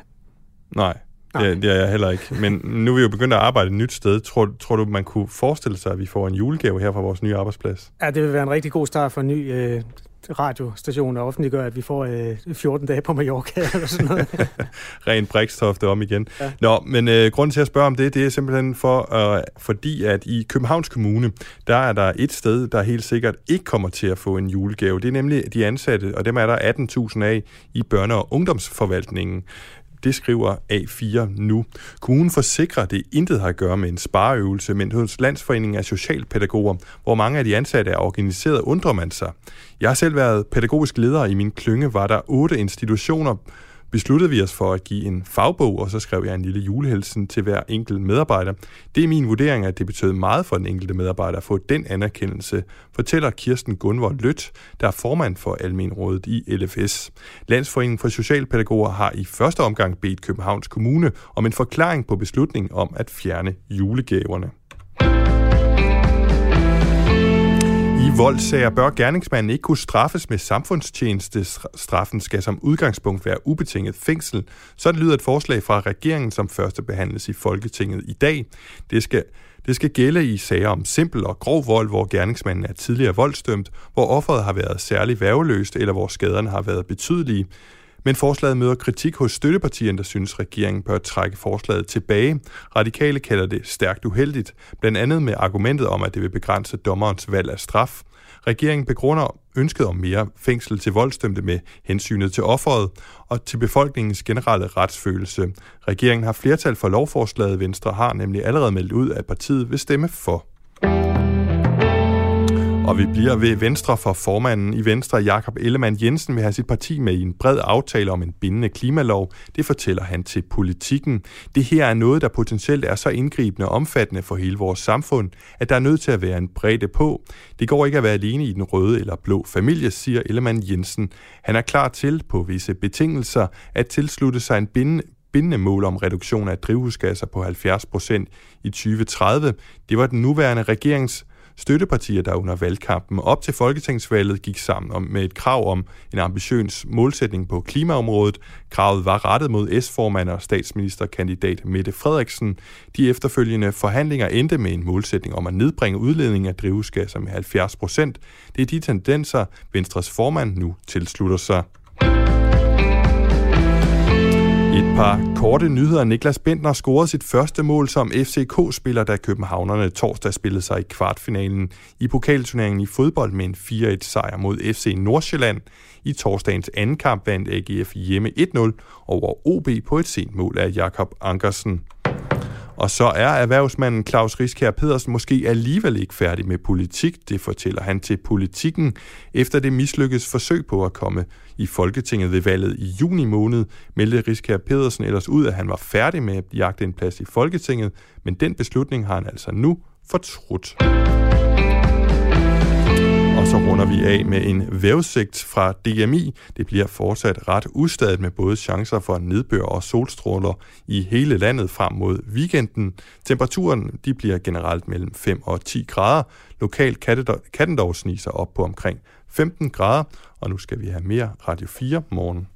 [SPEAKER 14] Nej. Det, det er jeg heller ikke. Men nu er vi jo begyndt at arbejde et nyt sted. Tror, tror du, man kunne forestille sig, at vi får en julegave her fra vores nye arbejdsplads?
[SPEAKER 2] Ja, det vil være en rigtig god start for en ny øh, radiostation at offentliggøre, at vi får øh, 14 dage på Mallorca eller sådan noget.
[SPEAKER 14] Ren Brikstofte om igen. Ja. Nå, men øh, grunden til at spørge om det, det er simpelthen for, øh, fordi, at i Københavns Kommune, der er der et sted, der helt sikkert ikke kommer til at få en julegave. Det er nemlig de ansatte, og dem er der 18.000 af i børne- og ungdomsforvaltningen. Det skriver A4 nu. Kommunen forsikrer, at det intet har at gøre med en spareøvelse, men hos Landsforeningen af Socialpædagoger, hvor mange af de ansatte er organiseret, undrer man sig. Jeg har selv været pædagogisk leder i min klynge, var der otte institutioner, besluttede vi os for at give en fagbog, og så skrev jeg en lille julehilsen til hver enkelt medarbejder. Det er min vurdering, at det betød meget for den enkelte medarbejder at få den anerkendelse, fortæller Kirsten Gunvor Lødt, der er formand for Almenrådet i LFS. Landsforeningen for Socialpædagoger har i første omgang bedt Københavns Kommune om en forklaring på beslutningen om at fjerne julegaverne. Voldssager voldsager bør gerningsmanden ikke kunne straffes med samfundstjeneste. Straffen skal som udgangspunkt være ubetinget fængsel. Sådan lyder et forslag fra regeringen, som første behandles i Folketinget i dag. Det skal, det skal gælde i sager om simpel og grov vold, hvor gerningsmanden er tidligere voldsdømt, hvor offeret har været særlig værveløst eller hvor skaderne har været betydelige. Men forslaget møder kritik hos støttepartierne, der synes, regeringen bør trække forslaget tilbage. Radikale kalder det stærkt uheldigt, blandt andet med argumentet om, at det vil begrænse dommerens valg af straf. Regeringen begrunder ønsket om mere fængsel til voldsdømte med hensynet til offeret og til befolkningens generelle retsfølelse. Regeringen har flertal for lovforslaget. Venstre har nemlig allerede meldt ud, at partiet vil stemme for. Og vi bliver ved Venstre for formanden i Venstre, Jakob Ellemann Jensen, vil have sit parti med i en bred aftale om en bindende klimalov. Det fortæller han til politikken. Det her er noget, der potentielt er så indgribende og omfattende for hele vores samfund, at der er nødt til at være en bredde på. Det går ikke at være alene i den røde eller blå familie, siger Ellemann Jensen. Han er klar til, på visse betingelser, at tilslutte sig en bindende bindende mål om reduktion af drivhusgasser på 70 procent i 2030. Det var den nuværende regerings støttepartier, der under valgkampen op til folketingsvalget gik sammen om, med et krav om en ambitiøs målsætning på klimaområdet. Kravet var rettet mod S-formand og statsministerkandidat Mette Frederiksen. De efterfølgende forhandlinger endte med en målsætning om at nedbringe udledningen af drivhusgasser med 70 procent. Det er de tendenser, Venstres formand nu tilslutter sig. Et par korte nyheder. Niklas Bentner scorede sit første mål som FCK-spiller, da københavnerne torsdag spillede sig i kvartfinalen i pokalturneringen i fodbold med en 4-1-sejr mod FC Nordsjælland. I torsdagens anden kamp vandt AGF hjemme 1-0 over OB på et sent mål af Jakob Ankersen. Og så er erhvervsmanden Claus Riskær Pedersen måske alligevel ikke færdig med politik, det fortæller han til politikken, efter det mislykkedes forsøg på at komme i Folketinget ved valget i juni måned, meldte Riskær Pedersen ellers ud, at han var færdig med at jagte en plads i Folketinget, men den beslutning har han altså nu fortrudt. Så runder vi af med en vævsigt fra DMI. Det bliver fortsat ret ustadigt med både chancer for nedbør og solstråler i hele landet frem mod weekenden. Temperaturen de bliver generelt mellem 5 og 10 grader. Lokalt kan den dog snige sig op på omkring 15 grader. Og nu skal vi have mere Radio 4 morgen.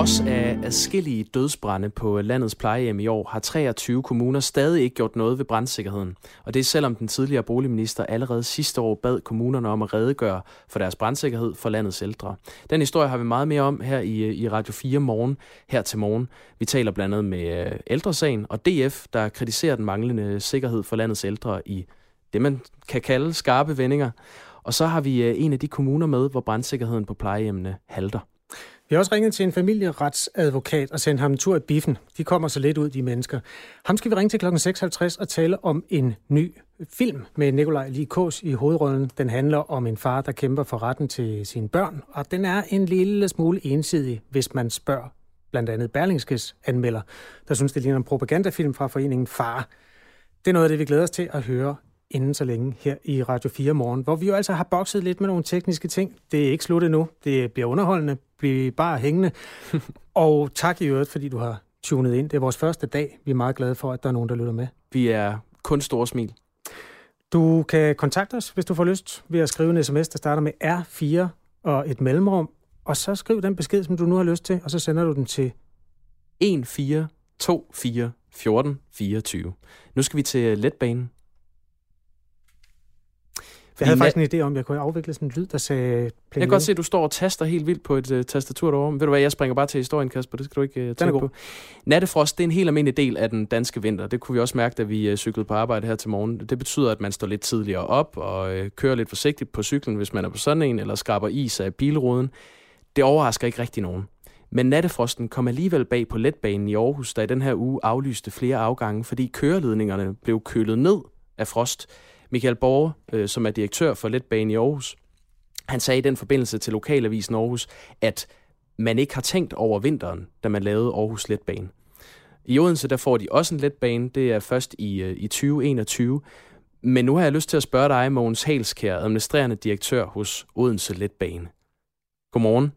[SPEAKER 1] Trods af adskillige dødsbrænde på landets plejehjem i år, har 23 kommuner stadig ikke gjort noget ved brandsikkerheden. Og det er selvom den tidligere boligminister allerede sidste år bad kommunerne om at redegøre for deres brandsikkerhed for landets ældre. Den historie har vi meget mere om her i, i Radio 4 morgen, her til morgen. Vi taler blandt andet med øh, ældresagen og DF, der kritiserer den manglende sikkerhed for landets ældre i det, man kan kalde skarpe vendinger. Og så har vi øh, en af de kommuner med, hvor brandsikkerheden på plejehjemmene halter.
[SPEAKER 2] Vi har også ringet til en familieretsadvokat og sendt ham en tur i biffen. De kommer så lidt ud, de mennesker. Ham skal vi ringe til kl. 6.50 og tale om en ny film med Nikolaj Likås i hovedrollen. Den handler om en far, der kæmper for retten til sine børn, og den er en lille smule ensidig, hvis man spørger blandt andet Berlingskes anmelder, der synes, det ligner en propagandafilm fra foreningen Far. Det er noget af det, vi glæder os til at høre inden så længe her i Radio 4 morgen, hvor vi jo altså har bokset lidt med nogle tekniske ting. Det er ikke slut endnu. Det bliver underholdende. Bliver bare hængende. og tak i øvrigt, fordi du har tunet ind. Det er vores første dag. Vi er meget glade for, at der er nogen, der lytter med.
[SPEAKER 1] Vi er kun store smil.
[SPEAKER 2] Du kan kontakte os, hvis du får lyst, ved at skrive en sms, der starter med R4 og et mellemrum. Og så skriv den besked, som du nu har lyst til, og så sender du den til
[SPEAKER 1] 1424 14 24. Nu skal vi til letbanen.
[SPEAKER 2] Jeg havde faktisk en idé om, at jeg kunne afvikle sådan en lyd, der sagde...
[SPEAKER 1] Jeg kan godt se, at du står og taster helt vildt på et uh, tastatur derovre. Ved du hvad, jeg springer bare til historien, Kasper. Det skal du ikke uh, tænke på. Nattefrost, det er en helt almindelig del af den danske vinter. Det kunne vi også mærke, da vi uh, cyklede på arbejde her til morgen. Det betyder, at man står lidt tidligere op og uh, kører lidt forsigtigt på cyklen, hvis man er på sådan en, eller skraber is af bilruden. Det overrasker ikke rigtig nogen. Men nattefrosten kom alligevel bag på letbanen i Aarhus, der i den her uge aflyste flere afgange, fordi køreledningerne blev kølet ned af frost. Michael Borge, øh, som er direktør for Letbanen i Aarhus, han sagde i den forbindelse til Lokalavisen Aarhus, at man ikke har tænkt over vinteren, da man lavede Aarhus Letbane. I Odense der får de også en letbane, det er først i, øh, i 2021. Men nu har jeg lyst til at spørge dig, Mogens Halskær, administrerende direktør hos Odense Letbane. Godmorgen.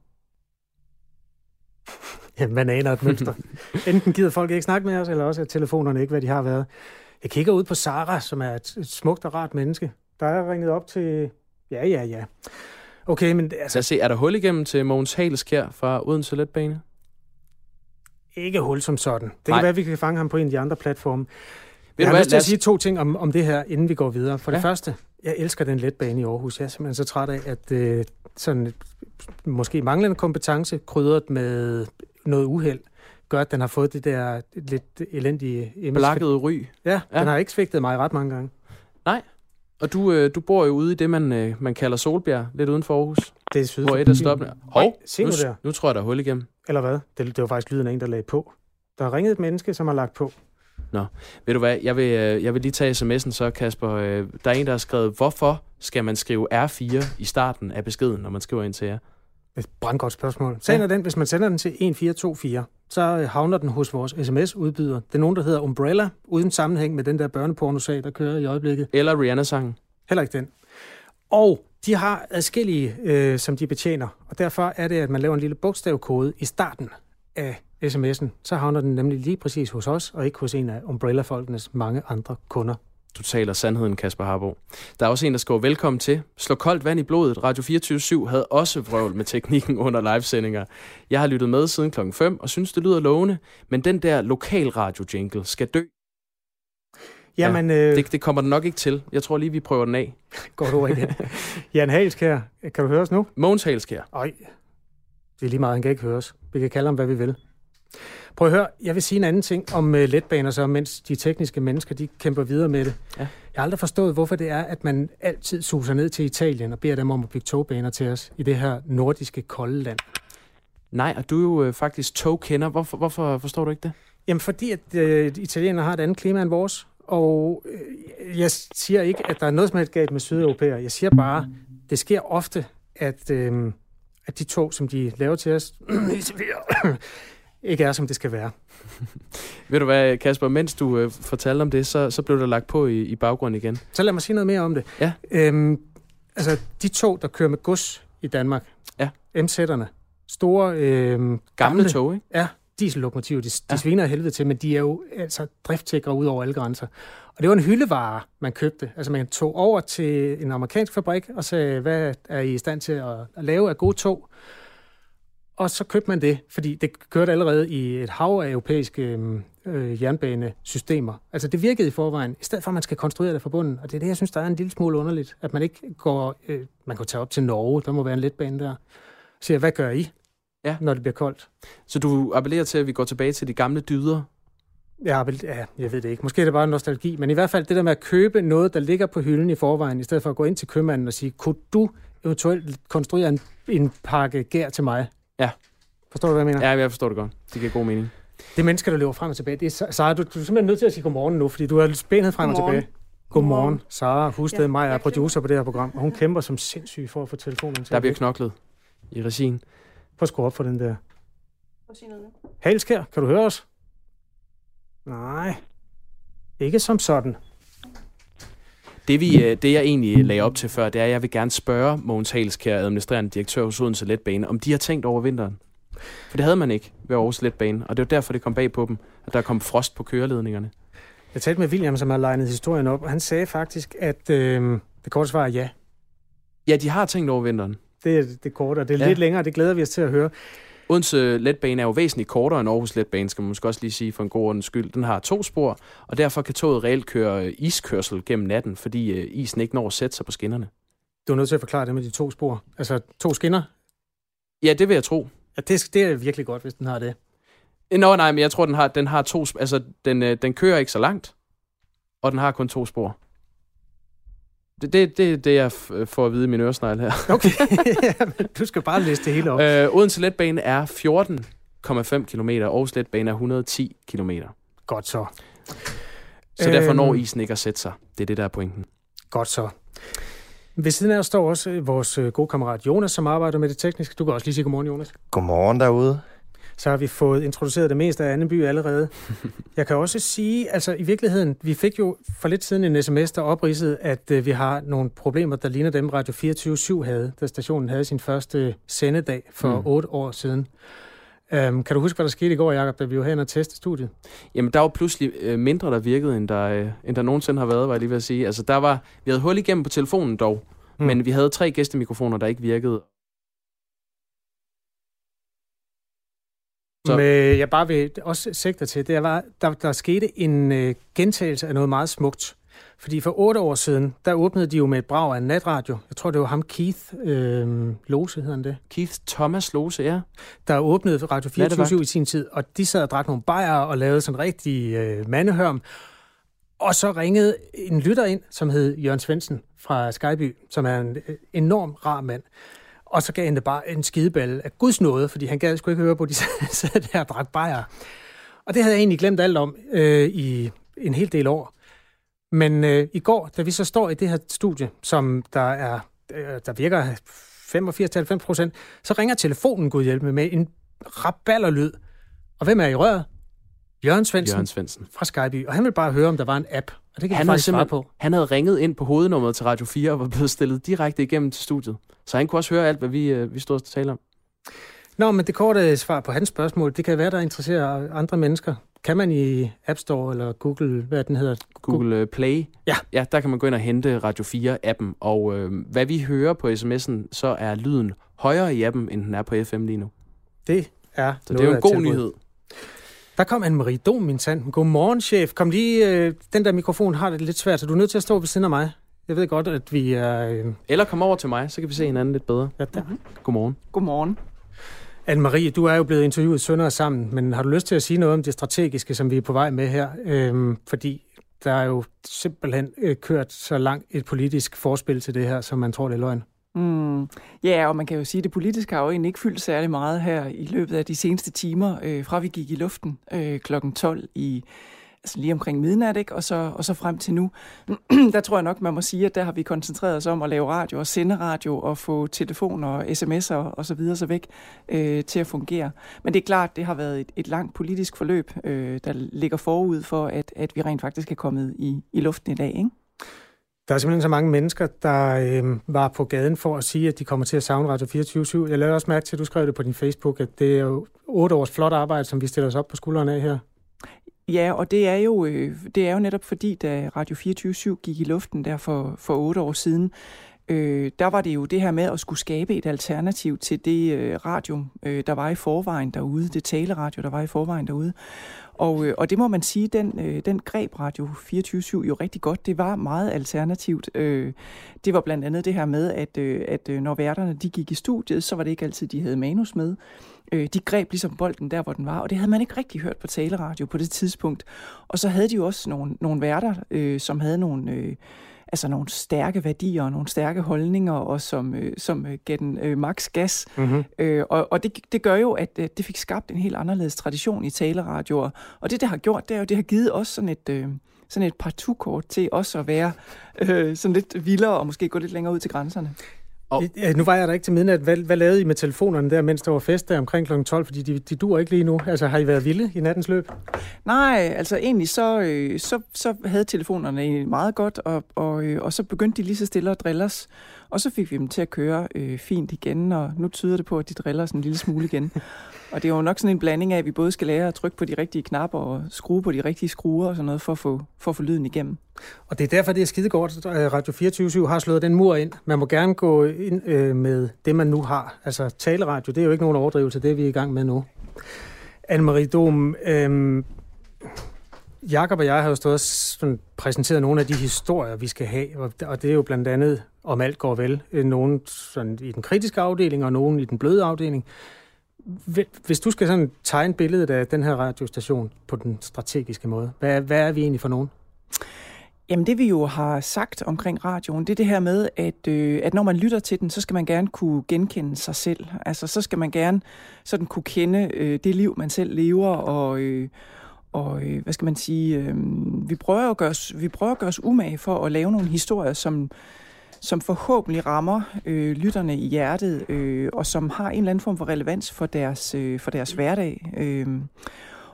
[SPEAKER 2] Ja, man aner et mønster. Enten gider folk ikke snakke med os, eller også er telefonerne ikke, hvad de har været. Jeg kigger ud på Sara, som er et, smukt og rart menneske. Der er ringet op til... Ja, ja, ja. Okay, men... Altså...
[SPEAKER 1] Lad os se, er der hul igennem til Mogens Haleskær fra Odense Letbane?
[SPEAKER 2] Ikke hul som sådan. Det Nej. kan være, at vi kan fange ham på en af de andre platforme. Ved jeg har lyst til at sige to ting om, om det her, inden vi går videre. For ja. det første, jeg elsker den letbane i Aarhus. Jeg er simpelthen så træt af, at øh, sådan måske manglende kompetence, krydret med noget uheld, gør, at den har fået det der lidt elendige
[SPEAKER 1] image. Blakkede ry.
[SPEAKER 2] Ja, ja, den har ikke svigtet mig ret mange gange.
[SPEAKER 1] Nej, og du, øh, du bor jo ude i det, man, øh, man kalder Solbjerg, lidt uden for Aarhus.
[SPEAKER 2] Det er syd
[SPEAKER 1] Hvor et er stoppende. Hov,
[SPEAKER 2] se nu, nu der.
[SPEAKER 1] Nu tror jeg, der er hul igennem.
[SPEAKER 2] Eller hvad? Det, det var faktisk lyden af en, der lagde på. Der er ringet et menneske, som har lagt på.
[SPEAKER 1] Nå, ved du hvad, jeg vil, øh, jeg vil lige tage sms'en så, Kasper. Øh, der er en, der har skrevet, hvorfor skal man skrive R4 i starten af beskeden, når man skriver ind til jer?
[SPEAKER 2] Et brandgodt spørgsmål. Sagen ja. den, hvis man sender den til 1424, så øh, havner den hos vores sms-udbyder. Det er nogen, der hedder Umbrella, uden sammenhæng med den der børnepornosag, der kører i øjeblikket.
[SPEAKER 1] Eller Rihanna-sangen.
[SPEAKER 2] Heller ikke den. Og De har adskillige, øh, som de betjener, og derfor er det, at man laver en lille bogstavkode i starten af sms'en. Så havner den nemlig lige præcis hos os, og ikke hos en af Umbrella-folkenes mange andre kunder.
[SPEAKER 1] Du taler sandheden, Kasper Harbo. Der er også en, der skriver velkommen til. Slå koldt vand i blodet. Radio 24 havde også vrøvl med teknikken under livesendinger. Jeg har lyttet med siden klokken 5 og synes, det lyder lovende, men den der lokalradio-jingle skal dø.
[SPEAKER 2] Jamen,
[SPEAKER 1] ja,
[SPEAKER 2] øh,
[SPEAKER 1] det, det kommer den nok ikke til. Jeg tror lige, vi prøver den af.
[SPEAKER 2] Godt ord igen. Jan Halskær, kan du høre os nu?
[SPEAKER 1] Mogens Halskær.
[SPEAKER 2] Oj, det er lige meget, han kan ikke høre os. Vi kan kalde ham, hvad vi vil. Prøv at høre, jeg vil sige en anden ting om uh, letbaner, så mens de tekniske mennesker de kæmper videre med det. Ja. Jeg har aldrig forstået, hvorfor det er, at man altid suser ned til Italien og beder dem om at bygge togbaner til os i det her nordiske kolde land.
[SPEAKER 1] Nej, og du er jo øh, faktisk togkender. Hvorfor, hvorfor forstår du ikke det?
[SPEAKER 2] Jamen, fordi at øh, italienere har et andet klima end vores. Og øh, jeg siger ikke, at der er noget som helst galt med sydeuropæere. Jeg siger bare, det sker ofte, at, øh, at de tog, som de laver til os, ikke er, som det skal være.
[SPEAKER 1] Ved du hvad, Kasper, mens du øh, fortalte om det, så, så blev der lagt på i, i baggrunden igen.
[SPEAKER 2] Så lad mig sige noget mere om det.
[SPEAKER 1] Ja.
[SPEAKER 2] Øhm, altså, de tog, der kører med gods i Danmark,
[SPEAKER 1] ja.
[SPEAKER 2] MZ'erne, store... Øh, gamle,
[SPEAKER 1] gamle tog, ikke?
[SPEAKER 2] Ja, diesellokomotiver, de, de ja. sviner helvede til, men de er jo altså driftsikre ud over alle grænser. Og det var en hyldevare, man købte. Altså man tog over til en amerikansk fabrik og sagde, hvad er I i stand til at, at lave af gode tog? Og så købte man det, fordi det kørte allerede i et hav af europæiske øh, jernbanesystemer. Altså det virkede i forvejen, i stedet for at man skal konstruere det fra bunden. Og det er det, jeg synes, der er en lille smule underligt, at man ikke går... Øh, man kan tage op til Norge, der må være en letbane der. Siger, hvad gør I,
[SPEAKER 1] ja.
[SPEAKER 2] når det bliver koldt?
[SPEAKER 1] Så du appellerer til, at vi går tilbage til de gamle dyder?
[SPEAKER 2] Ja, ja, jeg ved det ikke. Måske er det bare nostalgi, men i hvert fald det der med at købe noget, der ligger på hylden i forvejen, i stedet for at gå ind til købmanden og sige, kunne du eventuelt konstruere en, en pakke gær til mig?
[SPEAKER 1] Ja.
[SPEAKER 2] Forstår du, hvad jeg mener?
[SPEAKER 1] Ja, jeg forstår det godt. Det giver god mening.
[SPEAKER 2] Det er mennesker, der løber frem og tilbage. Det er, Sarah, du, du er simpelthen nødt til at sige godmorgen nu, fordi du har spændet frem godmorgen. og tilbage. Godmorgen. godmorgen. Sara Husted ja, mig er producer på det her program, og hun kæmper som sindssyg for at få telefonen til.
[SPEAKER 1] Der bliver knoklet i regien.
[SPEAKER 2] Prøv at skrue op for den der. Halskær, kan du høre os? Nej, ikke som sådan.
[SPEAKER 1] Det, vi, øh, det jeg egentlig lagde op til før, det er, at jeg vil gerne spørge Mogens Halskær, administrerende direktør hos Odense Letbane, om de har tænkt over vinteren. For det havde man ikke ved Aarhus Letbane, og det var derfor, det kom bag på dem, at der kom frost på køreledningerne.
[SPEAKER 2] Jeg talte med William, som har legnet historien op, og han sagde faktisk, at øh, det korte svar er ja.
[SPEAKER 1] Ja, de har tænkt over vinteren.
[SPEAKER 2] Det er det korte, og det er ja. lidt længere, det glæder vi os til at høre.
[SPEAKER 1] Odense Letbane er jo væsentligt kortere end Aarhus Letbane, skal man måske også lige sige for en god ordens skyld. Den har to spor, og derfor kan toget reelt køre iskørsel gennem natten, fordi øh, isen ikke når at sætte sig på skinnerne.
[SPEAKER 2] Du er nødt til at forklare det med de to spor. Altså to skinner?
[SPEAKER 1] Ja, det vil jeg tro.
[SPEAKER 2] Ja, det, det er virkelig godt, hvis den har det.
[SPEAKER 1] Nå, nej, men jeg tror, den har, den har to... Altså, den, øh, den kører ikke så langt, og den har kun to spor. Det er det, det, det, jeg får at vide i min øresnegl her.
[SPEAKER 2] Okay, du skal bare læse det hele op.
[SPEAKER 1] Øh, Odense Letbane er 14,5 km, Aarhus Letbane er 110 km.
[SPEAKER 2] Godt så.
[SPEAKER 1] Så derfor øhm, når isen ikke at sætte sig. Det er det, der er pointen.
[SPEAKER 2] Godt så. Ved siden af os står også øh, vores øh, gode kammerat Jonas, som arbejder med det tekniske. Du kan også lige sige godmorgen, Jonas.
[SPEAKER 15] Godmorgen derude
[SPEAKER 2] så har vi fået introduceret det meste af Anneby allerede. Jeg kan også sige, altså i virkeligheden, vi fik jo for lidt siden en sms, der opridsede, at uh, vi har nogle problemer, der ligner dem Radio 24 havde, da stationen havde sin første sendedag for mm. otte år siden. Um, kan du huske, hvad der skete i går, Jacob, da vi var hen og testede studiet?
[SPEAKER 1] Jamen, der var pludselig øh, mindre, der virkede, end der, øh, end der nogensinde har været, var jeg lige ved at sige. Altså, der var, vi havde hul igennem på telefonen dog, mm. men vi havde tre gæstemikrofoner, der ikke virkede.
[SPEAKER 2] Så. Med, jeg bare vil også sigte til, det var, der, der skete en øh, gentagelse af noget meget smukt. Fordi for otte år siden, der åbnede de jo med et brag af en natradio. Jeg tror, det var ham Keith øh, Lose, hedder han det?
[SPEAKER 1] Keith Thomas Lose, ja.
[SPEAKER 2] Der åbnede Radio 24 i sin tid, og de sad og drak nogle bajer og lavede sådan en rigtig øh, mandehørm. Og så ringede en lytter ind, som hed Jørgen Svendsen fra Skyby, som er en øh, enorm rar mand. Og så gav han det bare en skideball af Guds nåde, fordi han gad sgu ikke høre på, at de sad der og drak bajer. Og det havde jeg egentlig glemt alt om øh, i en hel del år. Men øh, i går, da vi så står i det her studie, som der er øh, der virker 85-90 procent, så ringer telefonen, Gud hjælpe med en raballerlyd. Og hvem er i røret? Jørgen Svendsen,
[SPEAKER 1] Jørgen Svendsen.
[SPEAKER 2] fra Skyby, og han vil bare høre, om der var en app, og det kan han faktisk svare
[SPEAKER 1] simpelthen,
[SPEAKER 2] på.
[SPEAKER 1] han havde ringet ind på hovednummeret til Radio 4 og var blevet stillet direkte igennem til studiet. Så han kunne også høre alt, hvad vi, øh, vi stod og talte om.
[SPEAKER 2] Nå, men det korte svar på hans spørgsmål, det kan være, der interesserer andre mennesker. Kan man i App Store eller Google, hvad den hedder?
[SPEAKER 1] Google øh, Play.
[SPEAKER 2] Ja.
[SPEAKER 1] ja. der kan man gå ind og hente Radio 4-appen. Og øh, hvad vi hører på sms'en, så er lyden højere i appen, end den er på FM lige nu.
[SPEAKER 2] Det er
[SPEAKER 1] Så det er jo
[SPEAKER 2] noget
[SPEAKER 1] en god
[SPEAKER 2] tilbud.
[SPEAKER 1] nyhed.
[SPEAKER 2] Der kom Anne-Marie Dom, min sand. Godmorgen, chef. Kom lige, øh, den der mikrofon har det lidt svært, så du er nødt til at stå ved siden af mig. Jeg ved godt, at vi er... Øh...
[SPEAKER 1] Eller kom over til mig, så kan vi se hinanden lidt bedre.
[SPEAKER 2] Ja, der.
[SPEAKER 1] Godmorgen.
[SPEAKER 15] Godmorgen.
[SPEAKER 2] Anne-Marie, du er jo blevet interviewet sønder sammen, men har du lyst til at sige noget om det strategiske, som vi er på vej med her? Øhm, fordi der er jo simpelthen øh, kørt så langt et politisk forspil til det her, som man tror, det er løgn.
[SPEAKER 15] Mm. Ja, og man kan jo sige, at det politiske har jo egentlig ikke fyldt særlig meget her i løbet af de seneste timer, øh, fra vi gik i luften øh, klokken 12 i altså lige omkring midnat, ikke? Og, så, og så frem til nu. der tror jeg nok, man må sige, at der har vi koncentreret os om at lave radio og sende radio og få telefoner og sms'er og så videre så væk øh, til at fungere. Men det er klart, det har været et, et langt politisk forløb, øh, der ligger forud for, at, at vi rent faktisk er kommet i, i luften i dag, ikke?
[SPEAKER 2] Der er simpelthen så mange mennesker, der øh, var på gaden for at sige, at de kommer til at savne Radio 24 /7. Jeg lavede også mærke til, at du skrev det på din Facebook, at det er jo otte års flot arbejde, som vi stiller os op på skuldrene af her.
[SPEAKER 15] Ja, og det er jo, øh, det er jo netop fordi, da Radio 24 gik i luften der for, for otte år siden, øh, der var det jo det her med at skulle skabe et alternativ til det øh, radio, øh, der var i forvejen derude, det taleradio, der var i forvejen derude. Og, øh, og det må man sige, den, øh, den greb Radio 24 jo rigtig godt. Det var meget alternativt. Øh, det var blandt andet det her med, at, øh, at øh, når værterne de gik i studiet, så var det ikke altid, de havde manus med. Øh, de greb ligesom bolden der, hvor den var, og det havde man ikke rigtig hørt på taleradio på det tidspunkt. Og så havde de jo også nogle, nogle værter, øh, som havde nogle... Øh, altså nogle stærke værdier og nogle stærke holdninger, og som, øh, som øh, gav den øh, max gas.
[SPEAKER 2] Mm-hmm.
[SPEAKER 15] Øh, og og det, det gør jo, at øh, det fik skabt en helt anderledes tradition i taleradioer. Og det, det har gjort, det er jo, det har givet os sådan et... Øh, sådan et partout-kort til også at være øh, sådan lidt vildere og måske gå lidt længere ud til grænserne.
[SPEAKER 2] Og... Ja, nu var jeg der ikke til midnat. Hvad, hvad lavede I med telefonerne der, mens der var fest der omkring kl. 12? Fordi de, de dur ikke lige nu. Altså, har I været vilde i nattens løb?
[SPEAKER 15] Nej, altså egentlig så, øh, så, så havde telefonerne egentlig meget godt, og, og, øh, og så begyndte de lige så stille at drille os. Og så fik vi dem til at køre øh, fint igen, og nu tyder det på, at de driller os en lille smule igen. og det er jo nok sådan en blanding af, at vi både skal lære at trykke på de rigtige knapper og skrue på de rigtige skruer og sådan noget, for at få, for at få lyden igennem.
[SPEAKER 2] Og det er derfor, det er skide godt, at øh, Radio 24 har slået den mur ind. Man må gerne gå ind øh, med det, man nu har. Altså taleradio, det er jo ikke nogen overdrivelse, det er vi i gang med nu. Anne-Marie Dom, øh, Jakob og jeg har jo stået og sådan præsenteret nogle af de historier, vi skal have, og det er jo blandt andet, om alt går vel, øh, nogen sådan i den kritiske afdeling og nogen i den bløde afdeling. Hvis du skal sådan tegne billedet af den her radiostation på den strategiske måde, hvad, hvad er vi egentlig for nogen?
[SPEAKER 15] Jamen det vi jo har sagt omkring radioen, det er det her med, at, øh, at når man lytter til den, så skal man gerne kunne genkende sig selv. Altså så skal man gerne sådan kunne kende øh, det liv, man selv lever, og, øh, og øh, hvad skal man sige, øh, vi, prøver at gøre os, vi prøver at gøre os umage for at lave nogle historier, som, som forhåbentlig rammer øh, lytterne i hjertet, øh, og som har en eller anden form for relevans for deres, øh, for deres hverdag. Øh,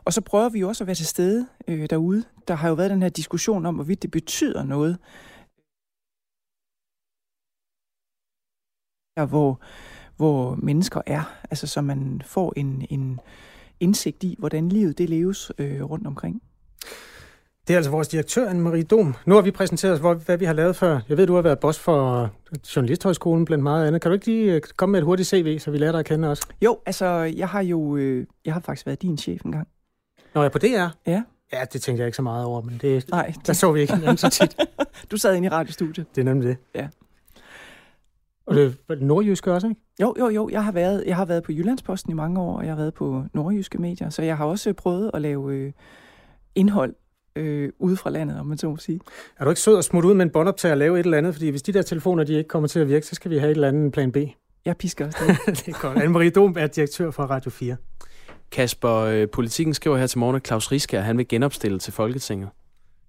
[SPEAKER 15] og så prøver vi jo også at være til stede øh, derude. Der har jo været den her diskussion om, hvorvidt det betyder noget, hvor, hvor mennesker er. Altså så man får en, en indsigt i, hvordan livet det leves øh, rundt omkring.
[SPEAKER 2] Det er altså vores direktør, Anne-Marie Dom. Nu har vi præsenteret os, hvad vi har lavet før. Jeg ved, du har været boss for Journalisthøjskolen blandt meget andet. Kan du ikke lige øh, komme med et hurtigt CV, så vi lærer dig at kende os?
[SPEAKER 15] Jo, altså jeg har jo øh, jeg har faktisk været din chef engang.
[SPEAKER 2] Nå, jeg på DR?
[SPEAKER 15] Ja.
[SPEAKER 2] Ja, det tænkte jeg ikke så meget over, men det,
[SPEAKER 15] Nej,
[SPEAKER 2] der så vi ikke hinanden så tit.
[SPEAKER 15] du sad inde i radiostudiet.
[SPEAKER 2] Det er nemlig det.
[SPEAKER 15] Ja.
[SPEAKER 2] Og det var det nordjyske også, ikke?
[SPEAKER 15] Jo, jo, jo. Jeg har, været, jeg har været på Jyllandsposten i mange år, og jeg har været på nordjyske medier, så jeg har også prøvet at lave øh, indhold øh, ude fra landet, om man så må sige.
[SPEAKER 2] Er du ikke sød at smutte ud med en båndoptager og lave et eller andet? Fordi hvis de der telefoner de ikke kommer til at virke, så skal vi have et eller andet plan B.
[SPEAKER 15] Jeg pisker også
[SPEAKER 2] det. det er godt. Anne-Marie Dom er direktør for Radio 4.
[SPEAKER 1] Kasper, øh, politikken skriver her til morgen, at Claus Rieskær, han vil genopstille til Folketinget.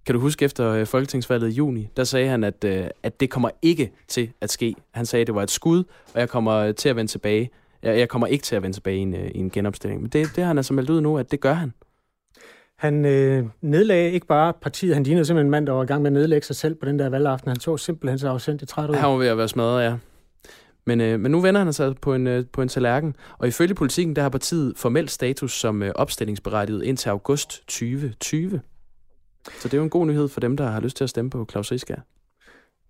[SPEAKER 1] Kan du huske efter øh, folketingsvalget i juni, der sagde han, at, øh, at det kommer ikke til at ske. Han sagde, at det var et skud, og jeg kommer til at vende tilbage. Jeg, jeg kommer ikke til at vende tilbage i en, øh, i en genopstilling. Men det, det har han altså meldt ud nu, at det gør han.
[SPEAKER 2] Han øh, nedlagde ikke bare partiet, han lignede simpelthen en mand, der var i gang med at nedlægge sig selv på den der valgaften. Han så simpelthen så afsendt i træt ud.
[SPEAKER 1] Han var ved at være smadret, ja. Men, øh, men nu vender han sig på en, øh, på en tallerken, og ifølge politikken, der har partiet formelt status som øh, opstillingsberettiget indtil august 2020. Så det er jo en god nyhed for dem, der har lyst til at stemme på Claus Rieskær.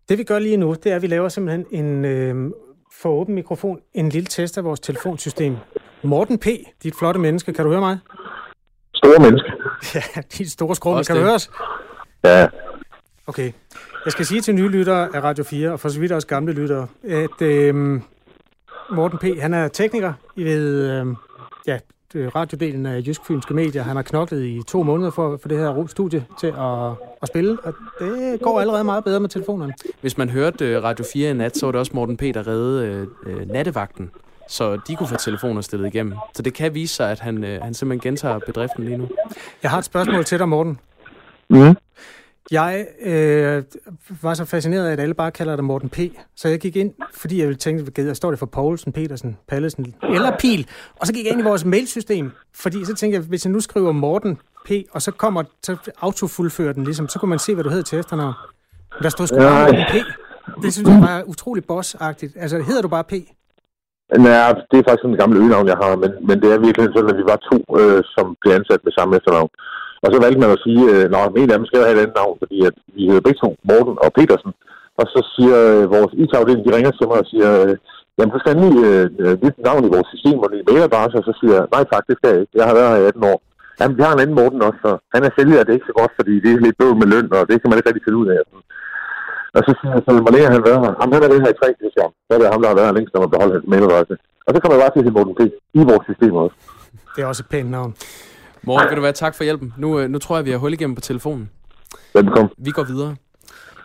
[SPEAKER 2] Det vi gør lige nu, det er, at vi laver simpelthen en øh, for åben mikrofon, en lille test af vores telefonsystem. Morten P., dit flotte menneske, kan du høre mig?
[SPEAKER 16] Store menneske.
[SPEAKER 2] Ja, dit store skrummer. Kan du høre os?
[SPEAKER 16] Ja.
[SPEAKER 2] Okay. Jeg skal sige til nye lyttere af Radio 4, og for så vidt også gamle lyttere, at øh, Morten P., han er tekniker i ved, øh, ja, radiodelen af Jysk Fynske Medier. Han har knoklet i to måneder for, for det her studie til at, at spille, og det går allerede meget bedre med telefonerne.
[SPEAKER 1] Hvis man hørte øh, Radio 4 i nat, så var det også Morten P., der redde øh, nattevagten, så de kunne få telefoner stillet igennem. Så det kan vise sig, at han, øh, han simpelthen gentager bedriften lige nu.
[SPEAKER 2] Jeg har et spørgsmål til dig, Morten.
[SPEAKER 16] Mm.
[SPEAKER 2] Jeg øh, var så fascineret af, at alle bare kalder dig Morten P. Så jeg gik ind, fordi jeg ville tænke, hvad står det for Poulsen, Petersen, Pallesen eller Pil? Og så gik jeg ind i vores mailsystem, fordi så tænkte jeg, hvis jeg nu skriver Morten P, og så kommer så autofuldfører den ligesom, så kunne man se, hvad du hedder til efternavn. Der stod sgu bare Morten P. Det synes jeg var utrolig bossagtigt. Altså, hedder du bare P?
[SPEAKER 16] Nej, det er faktisk en gammel øgenavn, jeg har, men, men det er virkelig sådan, at vi var to, øh, som blev ansat med samme efternavn. Og så valgte man at sige, øh, at en af dem skal have et andet navn, fordi at vi hedder begge to, Morten og Petersen. Og så siger øh, vores IT-afdeling, de ringer til mig og siger, øh, jamen så skal jeg lige øh, øh, nyt navn i vores system og ny mailadresse, og så siger jeg, nej tak, det skal jeg ikke. Jeg har været her i 18 år. Jamen, vi har en anden Morten også, så han er sælger, det er ikke så godt, fordi det er lidt bøv med løn, og det kan man ikke rigtig finde ud af. Og så siger jeg, så hvor længe har han været her? Jamen, han er været her i tre år. Så er det ham, der har været her længst, når man beholder hans mailadresse. Og så kommer jeg bare til at Morten P. i vores system også.
[SPEAKER 2] Det er også et pænt navn.
[SPEAKER 1] Morgen, kan du være tak for hjælpen. Nu, nu tror jeg, vi har hul igennem på telefonen.
[SPEAKER 16] Velkommen.
[SPEAKER 1] Vi går videre.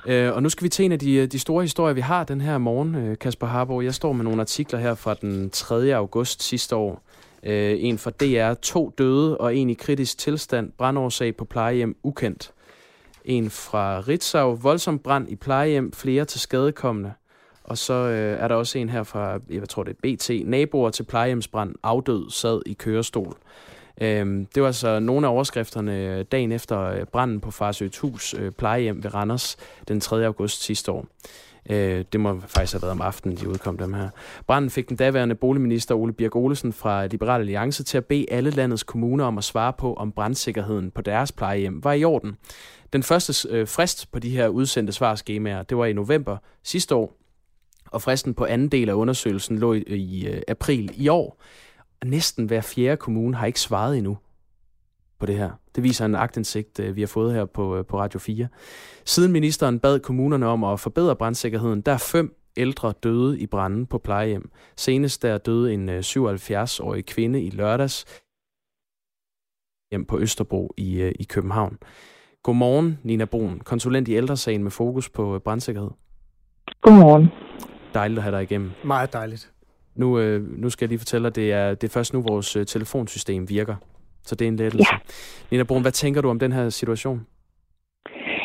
[SPEAKER 1] Uh, og nu skal vi til en af de, de store historier, vi har den her morgen, Kasper Harborg. Jeg står med nogle artikler her fra den 3. august sidste år. En fra DR, to døde og en i kritisk tilstand, brandårsag på plejehjem ukendt. En fra Ritzau, voldsom brand i plejehjem, flere til skadekommende. Og så uh, er der også en her fra, jeg tror det er BT, naboer til plejehjemsbrand, afdød, sad i kørestol. Øhm, det var altså nogle af overskrifterne øh, dagen efter øh, branden på Farsøt Hus øh, plejehjem ved Randers den 3. august sidste år. det må faktisk have været om aftenen, de udkom dem her. Branden fik den daværende boligminister Ole Birk Olesen fra Liberal Alliance til at bede alle landets kommuner om at svare på, om brandsikkerheden på deres plejehjem var i orden. Den første frist på de her udsendte svarskemaer, det var i november sidste år, og fristen på anden del af undersøgelsen lå i, i april i år næsten hver fjerde kommune har ikke svaret endnu på det her. Det viser en agtindsigt, øh, vi har fået her på, øh, på Radio 4. Siden ministeren bad kommunerne om at forbedre brandsikkerheden, der er fem ældre døde i branden på plejehjem. Senest der døde en 77-årig øh, kvinde i lørdags hjem på Østerbro i, i København. Godmorgen, Nina Brun, konsulent i ældresagen med fokus på brandsikkerhed.
[SPEAKER 17] Godmorgen.
[SPEAKER 1] Dejligt at have dig igennem.
[SPEAKER 2] Meget dejligt.
[SPEAKER 1] Nu, øh, nu skal jeg lige fortælle dig, det er, det er først nu, vores øh, telefonsystem virker. Så det er en lettelse. Ja. Nina Brun, hvad tænker du om den her situation?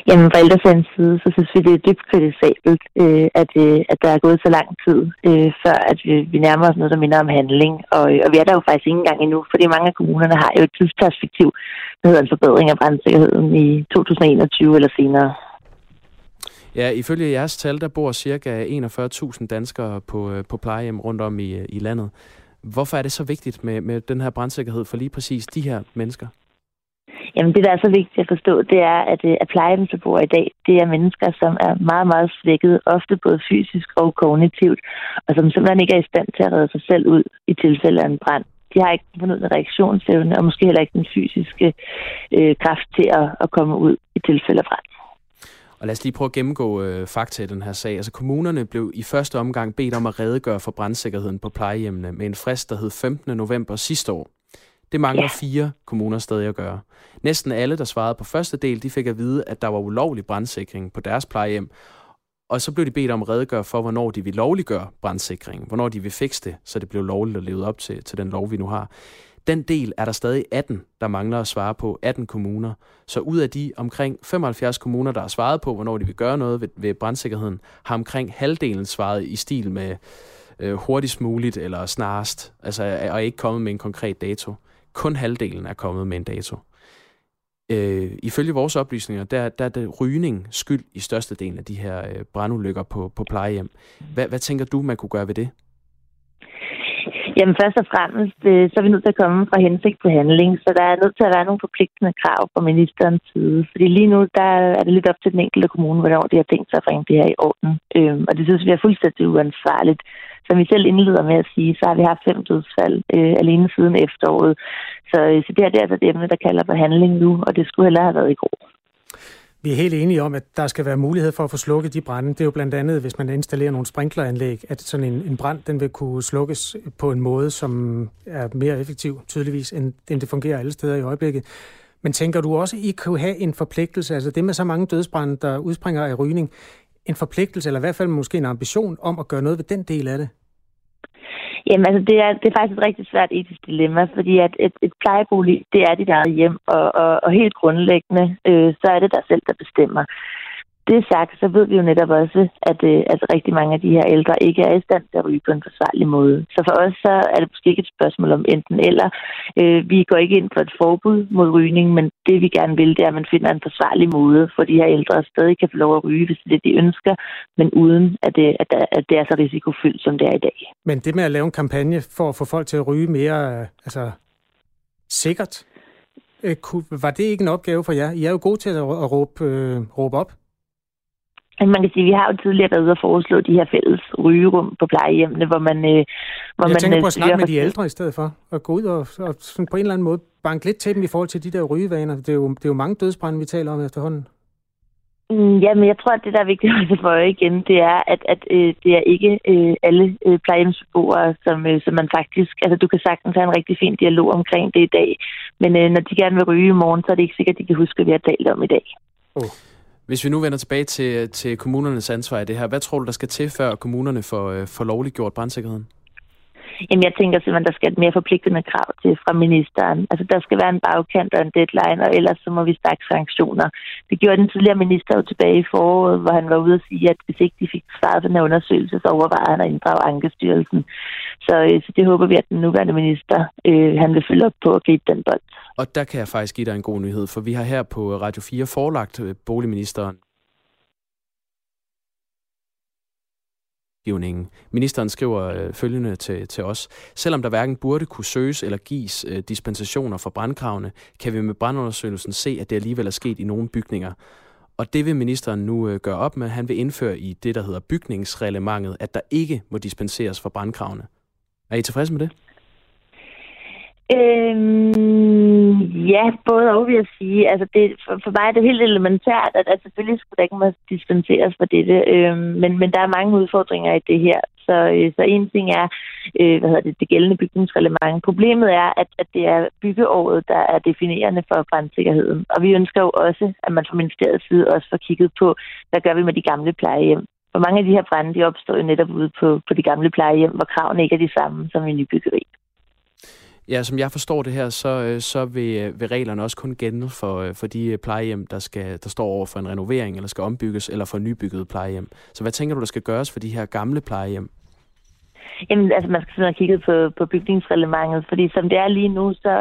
[SPEAKER 17] Jamen fra ældresagens side, så synes vi, det er dybt kritisabelt, øh, at, øh, at der er gået så lang tid, øh, før at vi, vi nærmer os noget, der minder om handling. Og, og vi er der jo faktisk ikke engang endnu, fordi mange af kommunerne har jo et tidsperspektiv, der hedder en forbedring af brandsikkerheden i 2021 eller senere.
[SPEAKER 1] Ja, ifølge jeres tal, der bor cirka 41.000 danskere på, øh, på plejehjem rundt om i, øh, i landet. Hvorfor er det så vigtigt med, med den her brandsikkerhed for lige præcis de her mennesker?
[SPEAKER 17] Jamen det, der er så vigtigt at forstå, det er, at, øh, at plejehjemsbeboere i dag, det er mennesker, som er meget, meget svækket, ofte både fysisk og kognitivt, og som simpelthen ikke er i stand til at redde sig selv ud i tilfælde af en brand. De har ikke fundet reaktionsevne, og måske heller ikke den fysiske øh, kraft til at, at komme ud i tilfælde af brand.
[SPEAKER 1] Og lad os lige prøve at gennemgå øh, fakta i den her sag. Altså kommunerne blev i første omgang bedt om at redegøre for brandsikkerheden på plejehjemmene med en frist, der hed 15. november sidste år. Det mangler ja. fire kommuner stadig at gøre. Næsten alle, der svarede på første del, de fik at vide, at der var ulovlig brandsikring på deres plejehjem. Og så blev de bedt om at redegøre for, hvornår de vil lovliggøre brandsikringen. Hvornår de vil fikse det, så det blev lovligt at leve op til, til den lov, vi nu har. Den del er der stadig 18, der mangler at svare på. 18 kommuner. Så ud af de omkring 75 kommuner, der har svaret på, hvornår de vil gøre noget ved, ved brandsikkerheden, har omkring halvdelen svaret i stil med øh, hurtigst muligt eller snarest, altså, og er ikke kommet med en konkret dato. Kun halvdelen er kommet med en dato. Øh, ifølge vores oplysninger, der, der er det rygning skyld i størstedelen af de her øh, brandulykker på, på plejehjem. Hvad, hvad tænker du, man kunne gøre ved det?
[SPEAKER 17] Jamen først og fremmest, øh, så er vi nødt til at komme fra hensigt til handling, så der er nødt til at være nogle forpligtende krav fra ministerens side. Fordi lige nu, der er det lidt op til den enkelte kommune, hvornår de har tænkt sig at bringe det her i orden. Øhm, og det synes vi er fuldstændig uansvarligt. Som vi selv indleder med at sige, så har vi haft fem dødsfald øh, alene siden efteråret. Så, øh, så det her det er altså det emne, der kalder på handling nu, og det skulle heller have været i går.
[SPEAKER 2] Vi er helt enige om, at der skal være mulighed for at få slukket de brænde. Det er jo blandt andet, hvis man installerer nogle sprinkleranlæg, at sådan en, en brand den vil kunne slukkes på en måde, som er mere effektiv, tydeligvis, end, end det fungerer alle steder i øjeblikket. Men tænker du også, at I kunne have en forpligtelse, altså det med så mange dødsbrænde, der udspringer af rygning, en forpligtelse, eller i hvert fald måske en ambition om at gøre noget ved den del af det?
[SPEAKER 17] Jamen altså, det er, det er faktisk et rigtig svært etisk dilemma, fordi at et, et plejebolig, det er dit eget hjem, og, og, og helt grundlæggende, øh, så er det dig selv, der bestemmer det sagt, så ved vi jo netop også, at, øh, at rigtig mange af de her ældre ikke er i stand til at ryge på en forsvarlig måde. Så for os så er det måske ikke et spørgsmål om enten eller. Øh, vi går ikke ind for et forbud mod rygning, men det vi gerne vil, det er, at man finder en forsvarlig måde, for de her ældre stadig kan få lov at ryge, hvis det er det, de ønsker, men uden at det, at, at det er så risikofyldt, som det er i dag.
[SPEAKER 2] Men det med at lave en kampagne for at få folk til at ryge mere øh, altså, sikkert, var det ikke en opgave for jer? I er jo gode til at råbe, øh, råbe op.
[SPEAKER 17] Man kan sige, vi har jo tidligere været ude og foreslå de her fælles rygerum på plejehjemmene, hvor man... Øh, hvor
[SPEAKER 2] jeg
[SPEAKER 17] man,
[SPEAKER 2] tænker på at snakke med de ældre i stedet for, at gå ud og, og sådan på en eller anden måde banke lidt til dem i forhold til de der rygevaner. Det er jo, det er jo mange dødsbrænde, vi taler om efterhånden.
[SPEAKER 17] Mm, ja, men jeg tror, at det, der er vigtigt at få igen, det er, at, at øh, det er ikke øh, alle øh, plejehjemsbeboere, som, øh, som man faktisk... Altså, du kan sagtens have en rigtig fin dialog omkring det i dag, men øh, når de gerne vil ryge i morgen, så er det ikke sikkert, at de kan huske, hvad vi har talt om i dag.
[SPEAKER 1] Oh. Hvis vi nu vender tilbage til, til kommunernes ansvar i det her, hvad tror du, der skal til, før kommunerne får, øh, får lovliggjort brandsikkerheden?
[SPEAKER 17] Jamen, jeg tænker simpelthen, der skal et mere forpligtende krav til fra ministeren. Altså, der skal være en bagkant og en deadline, og ellers så må vi stærke sanktioner. Det gjorde den tidligere minister jo tilbage i foråret, hvor han var ude at sige, at hvis ikke de fik svaret på den her undersøgelse, så overvejer han at inddrage Ankestyrelsen. Så, øh, så det håber vi, at den nuværende minister, øh, han vil følge op på at gribe den bold.
[SPEAKER 1] Og der kan jeg faktisk give dig en god nyhed, for vi har her på Radio 4 forelagt øh, boligministeren lovgivningen. Ministeren skriver øh, følgende til, til os. Selvom der hverken burde kunne søges eller gives øh, dispensationer for brandkravene, kan vi med brandundersøgelsen se, at det alligevel er sket i nogle bygninger. Og det vil ministeren nu øh, gøre op med. Han vil indføre i det, der hedder bygningsreglementet, at der ikke må dispenseres for brandkravene. Er I tilfredse med det?
[SPEAKER 17] Øhm, ja, både og vil jeg sige. Altså det, for, for mig er det helt elementært, at, at selvfølgelig skulle der ikke må dispenseres for dette, øhm, men, men der er mange udfordringer i det her. Så, øh, så en ting er, øh, hvad hedder det, det gældende bygningsreglement. Problemet er, at, at det er byggeåret, der er definerende for brandsikkerheden. Og vi ønsker jo også, at man fra ministeriets side også får kigget på, hvad gør vi med de gamle plejehjem. For mange af de her brænde, de opstår jo netop ude på, på de gamle plejehjem, hvor kravene ikke er de samme som i nybyggeri.
[SPEAKER 1] Ja, som jeg forstår det her, så, øh, så vil, øh, vil reglerne også kun gælde for, øh, for de plejehjem, der, skal, der står over for en renovering, eller skal ombygges, eller for nybygget plejehjem. Så hvad tænker du, der skal gøres for de her gamle plejehjem?
[SPEAKER 17] Jamen, altså, man skal simpelthen kigge på, på bygningsreglementet, fordi som det er lige nu, så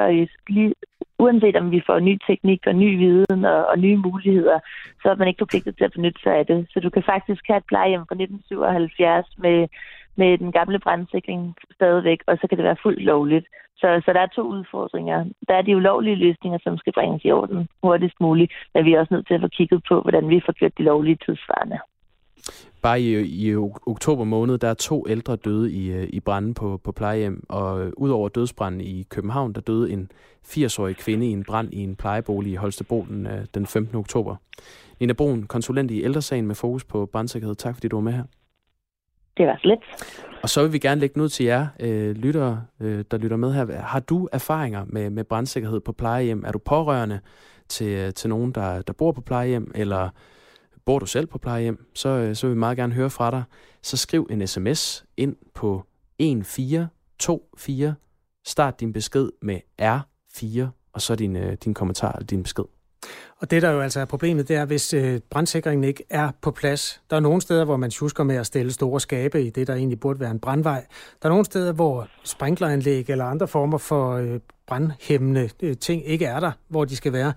[SPEAKER 17] lige, uanset om vi får ny teknik og ny viden og, og nye muligheder, så er man ikke forpligtet til at benytte sig af det. Så du kan faktisk have et plejehjem fra 1977 med med den gamle brandsikring stadigvæk, og så kan det være fuldt lovligt. Så, så der er to udfordringer. Der er de ulovlige løsninger, som skal bringes i orden hurtigst muligt, men vi er også nødt til at få kigget på, hvordan vi får gjort de lovlige tidsvarende.
[SPEAKER 1] Bare i, i oktober måned, der er to ældre døde i, øh, i branden på, på plejehjem, og øh, udover dødsbranden i København, der døde en 80-årig kvinde i en brand i en plejebolig i Holstebro øh, den, den 15. oktober. Nina Brun, konsulent i ældresagen med fokus på brandsikkerhed. Tak fordi du var med her.
[SPEAKER 17] Det var slet.
[SPEAKER 1] Og så vil vi gerne lægge ud til jer, øh, lyttere, øh, der lytter med her. Har du erfaringer med, med brandsikkerhed på plejehjem? Er du pårørende til, øh, til nogen, der, der bor på plejehjem, eller bor du selv på plejehjem? Så, øh, så vil vi meget gerne høre fra dig. Så skriv en sms ind på 1424. Start din besked med R4, og så din, øh, din kommentar eller din besked.
[SPEAKER 2] Og det, der jo altså er problemet, det er, hvis øh, brandsikringen ikke er på plads. Der er nogle steder, hvor man husker med at stille store skabe i det, der egentlig burde være en brandvej. Der er nogle steder, hvor sprinkleranlæg eller andre former for øh, brandhæmmende øh, ting ikke er der, hvor de skal være.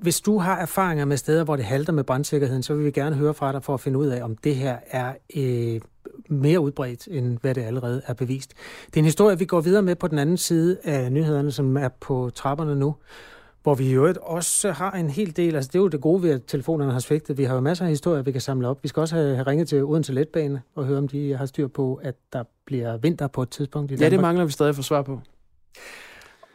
[SPEAKER 2] Hvis du har erfaringer med steder, hvor det halter med brandsikkerheden, så vil vi gerne høre fra dig for at finde ud af, om det her er øh, mere udbredt, end hvad det allerede er bevist. Det er en historie, vi går videre med på den anden side af nyhederne, som er på trapperne nu, hvor vi jo også har en hel del, altså det er jo det gode ved, at telefonerne har svigtet. Vi har jo masser af historier, vi kan samle op. Vi skal også have, have ringet til Odense Letbane og høre, om de har styr på, at der bliver vinter på et tidspunkt i Danmark.
[SPEAKER 1] Ja, det mangler vi stadig at få svar på.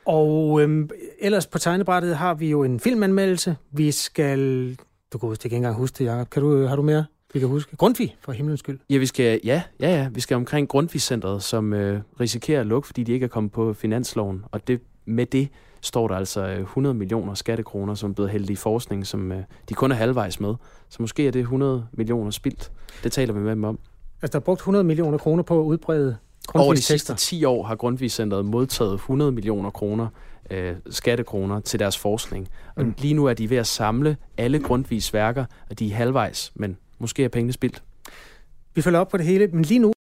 [SPEAKER 2] Og øhm, ellers på tegnebrættet har vi jo en filmanmeldelse. Vi skal... Du kan ikke engang huske det, Jacob. Kan du, har du mere, vi kan huske? Grundtvig, for himlens skyld.
[SPEAKER 1] Ja, vi skal, ja, ja, ja. Vi skal omkring Grundtvig-centret, som øh, risikerer at lukke, fordi de ikke er kommet på finansloven. Og det, med det står der altså 100 millioner skattekroner, som er blevet hældt i forskning, som øh, de kun er halvvejs med. Så måske er det 100 millioner spildt. Det taler vi med dem om.
[SPEAKER 2] Altså, der er brugt 100 millioner kroner på at udbrede
[SPEAKER 1] over de sidste 10 år har Grundtvig-centret modtaget 100 millioner kroner øh, skattekroner til deres forskning. Og mm. lige nu er de ved at samle alle Grundtvigs værker, og de er halvvejs, men måske er pengene spildt.
[SPEAKER 2] Vi følger op på det hele, men lige nu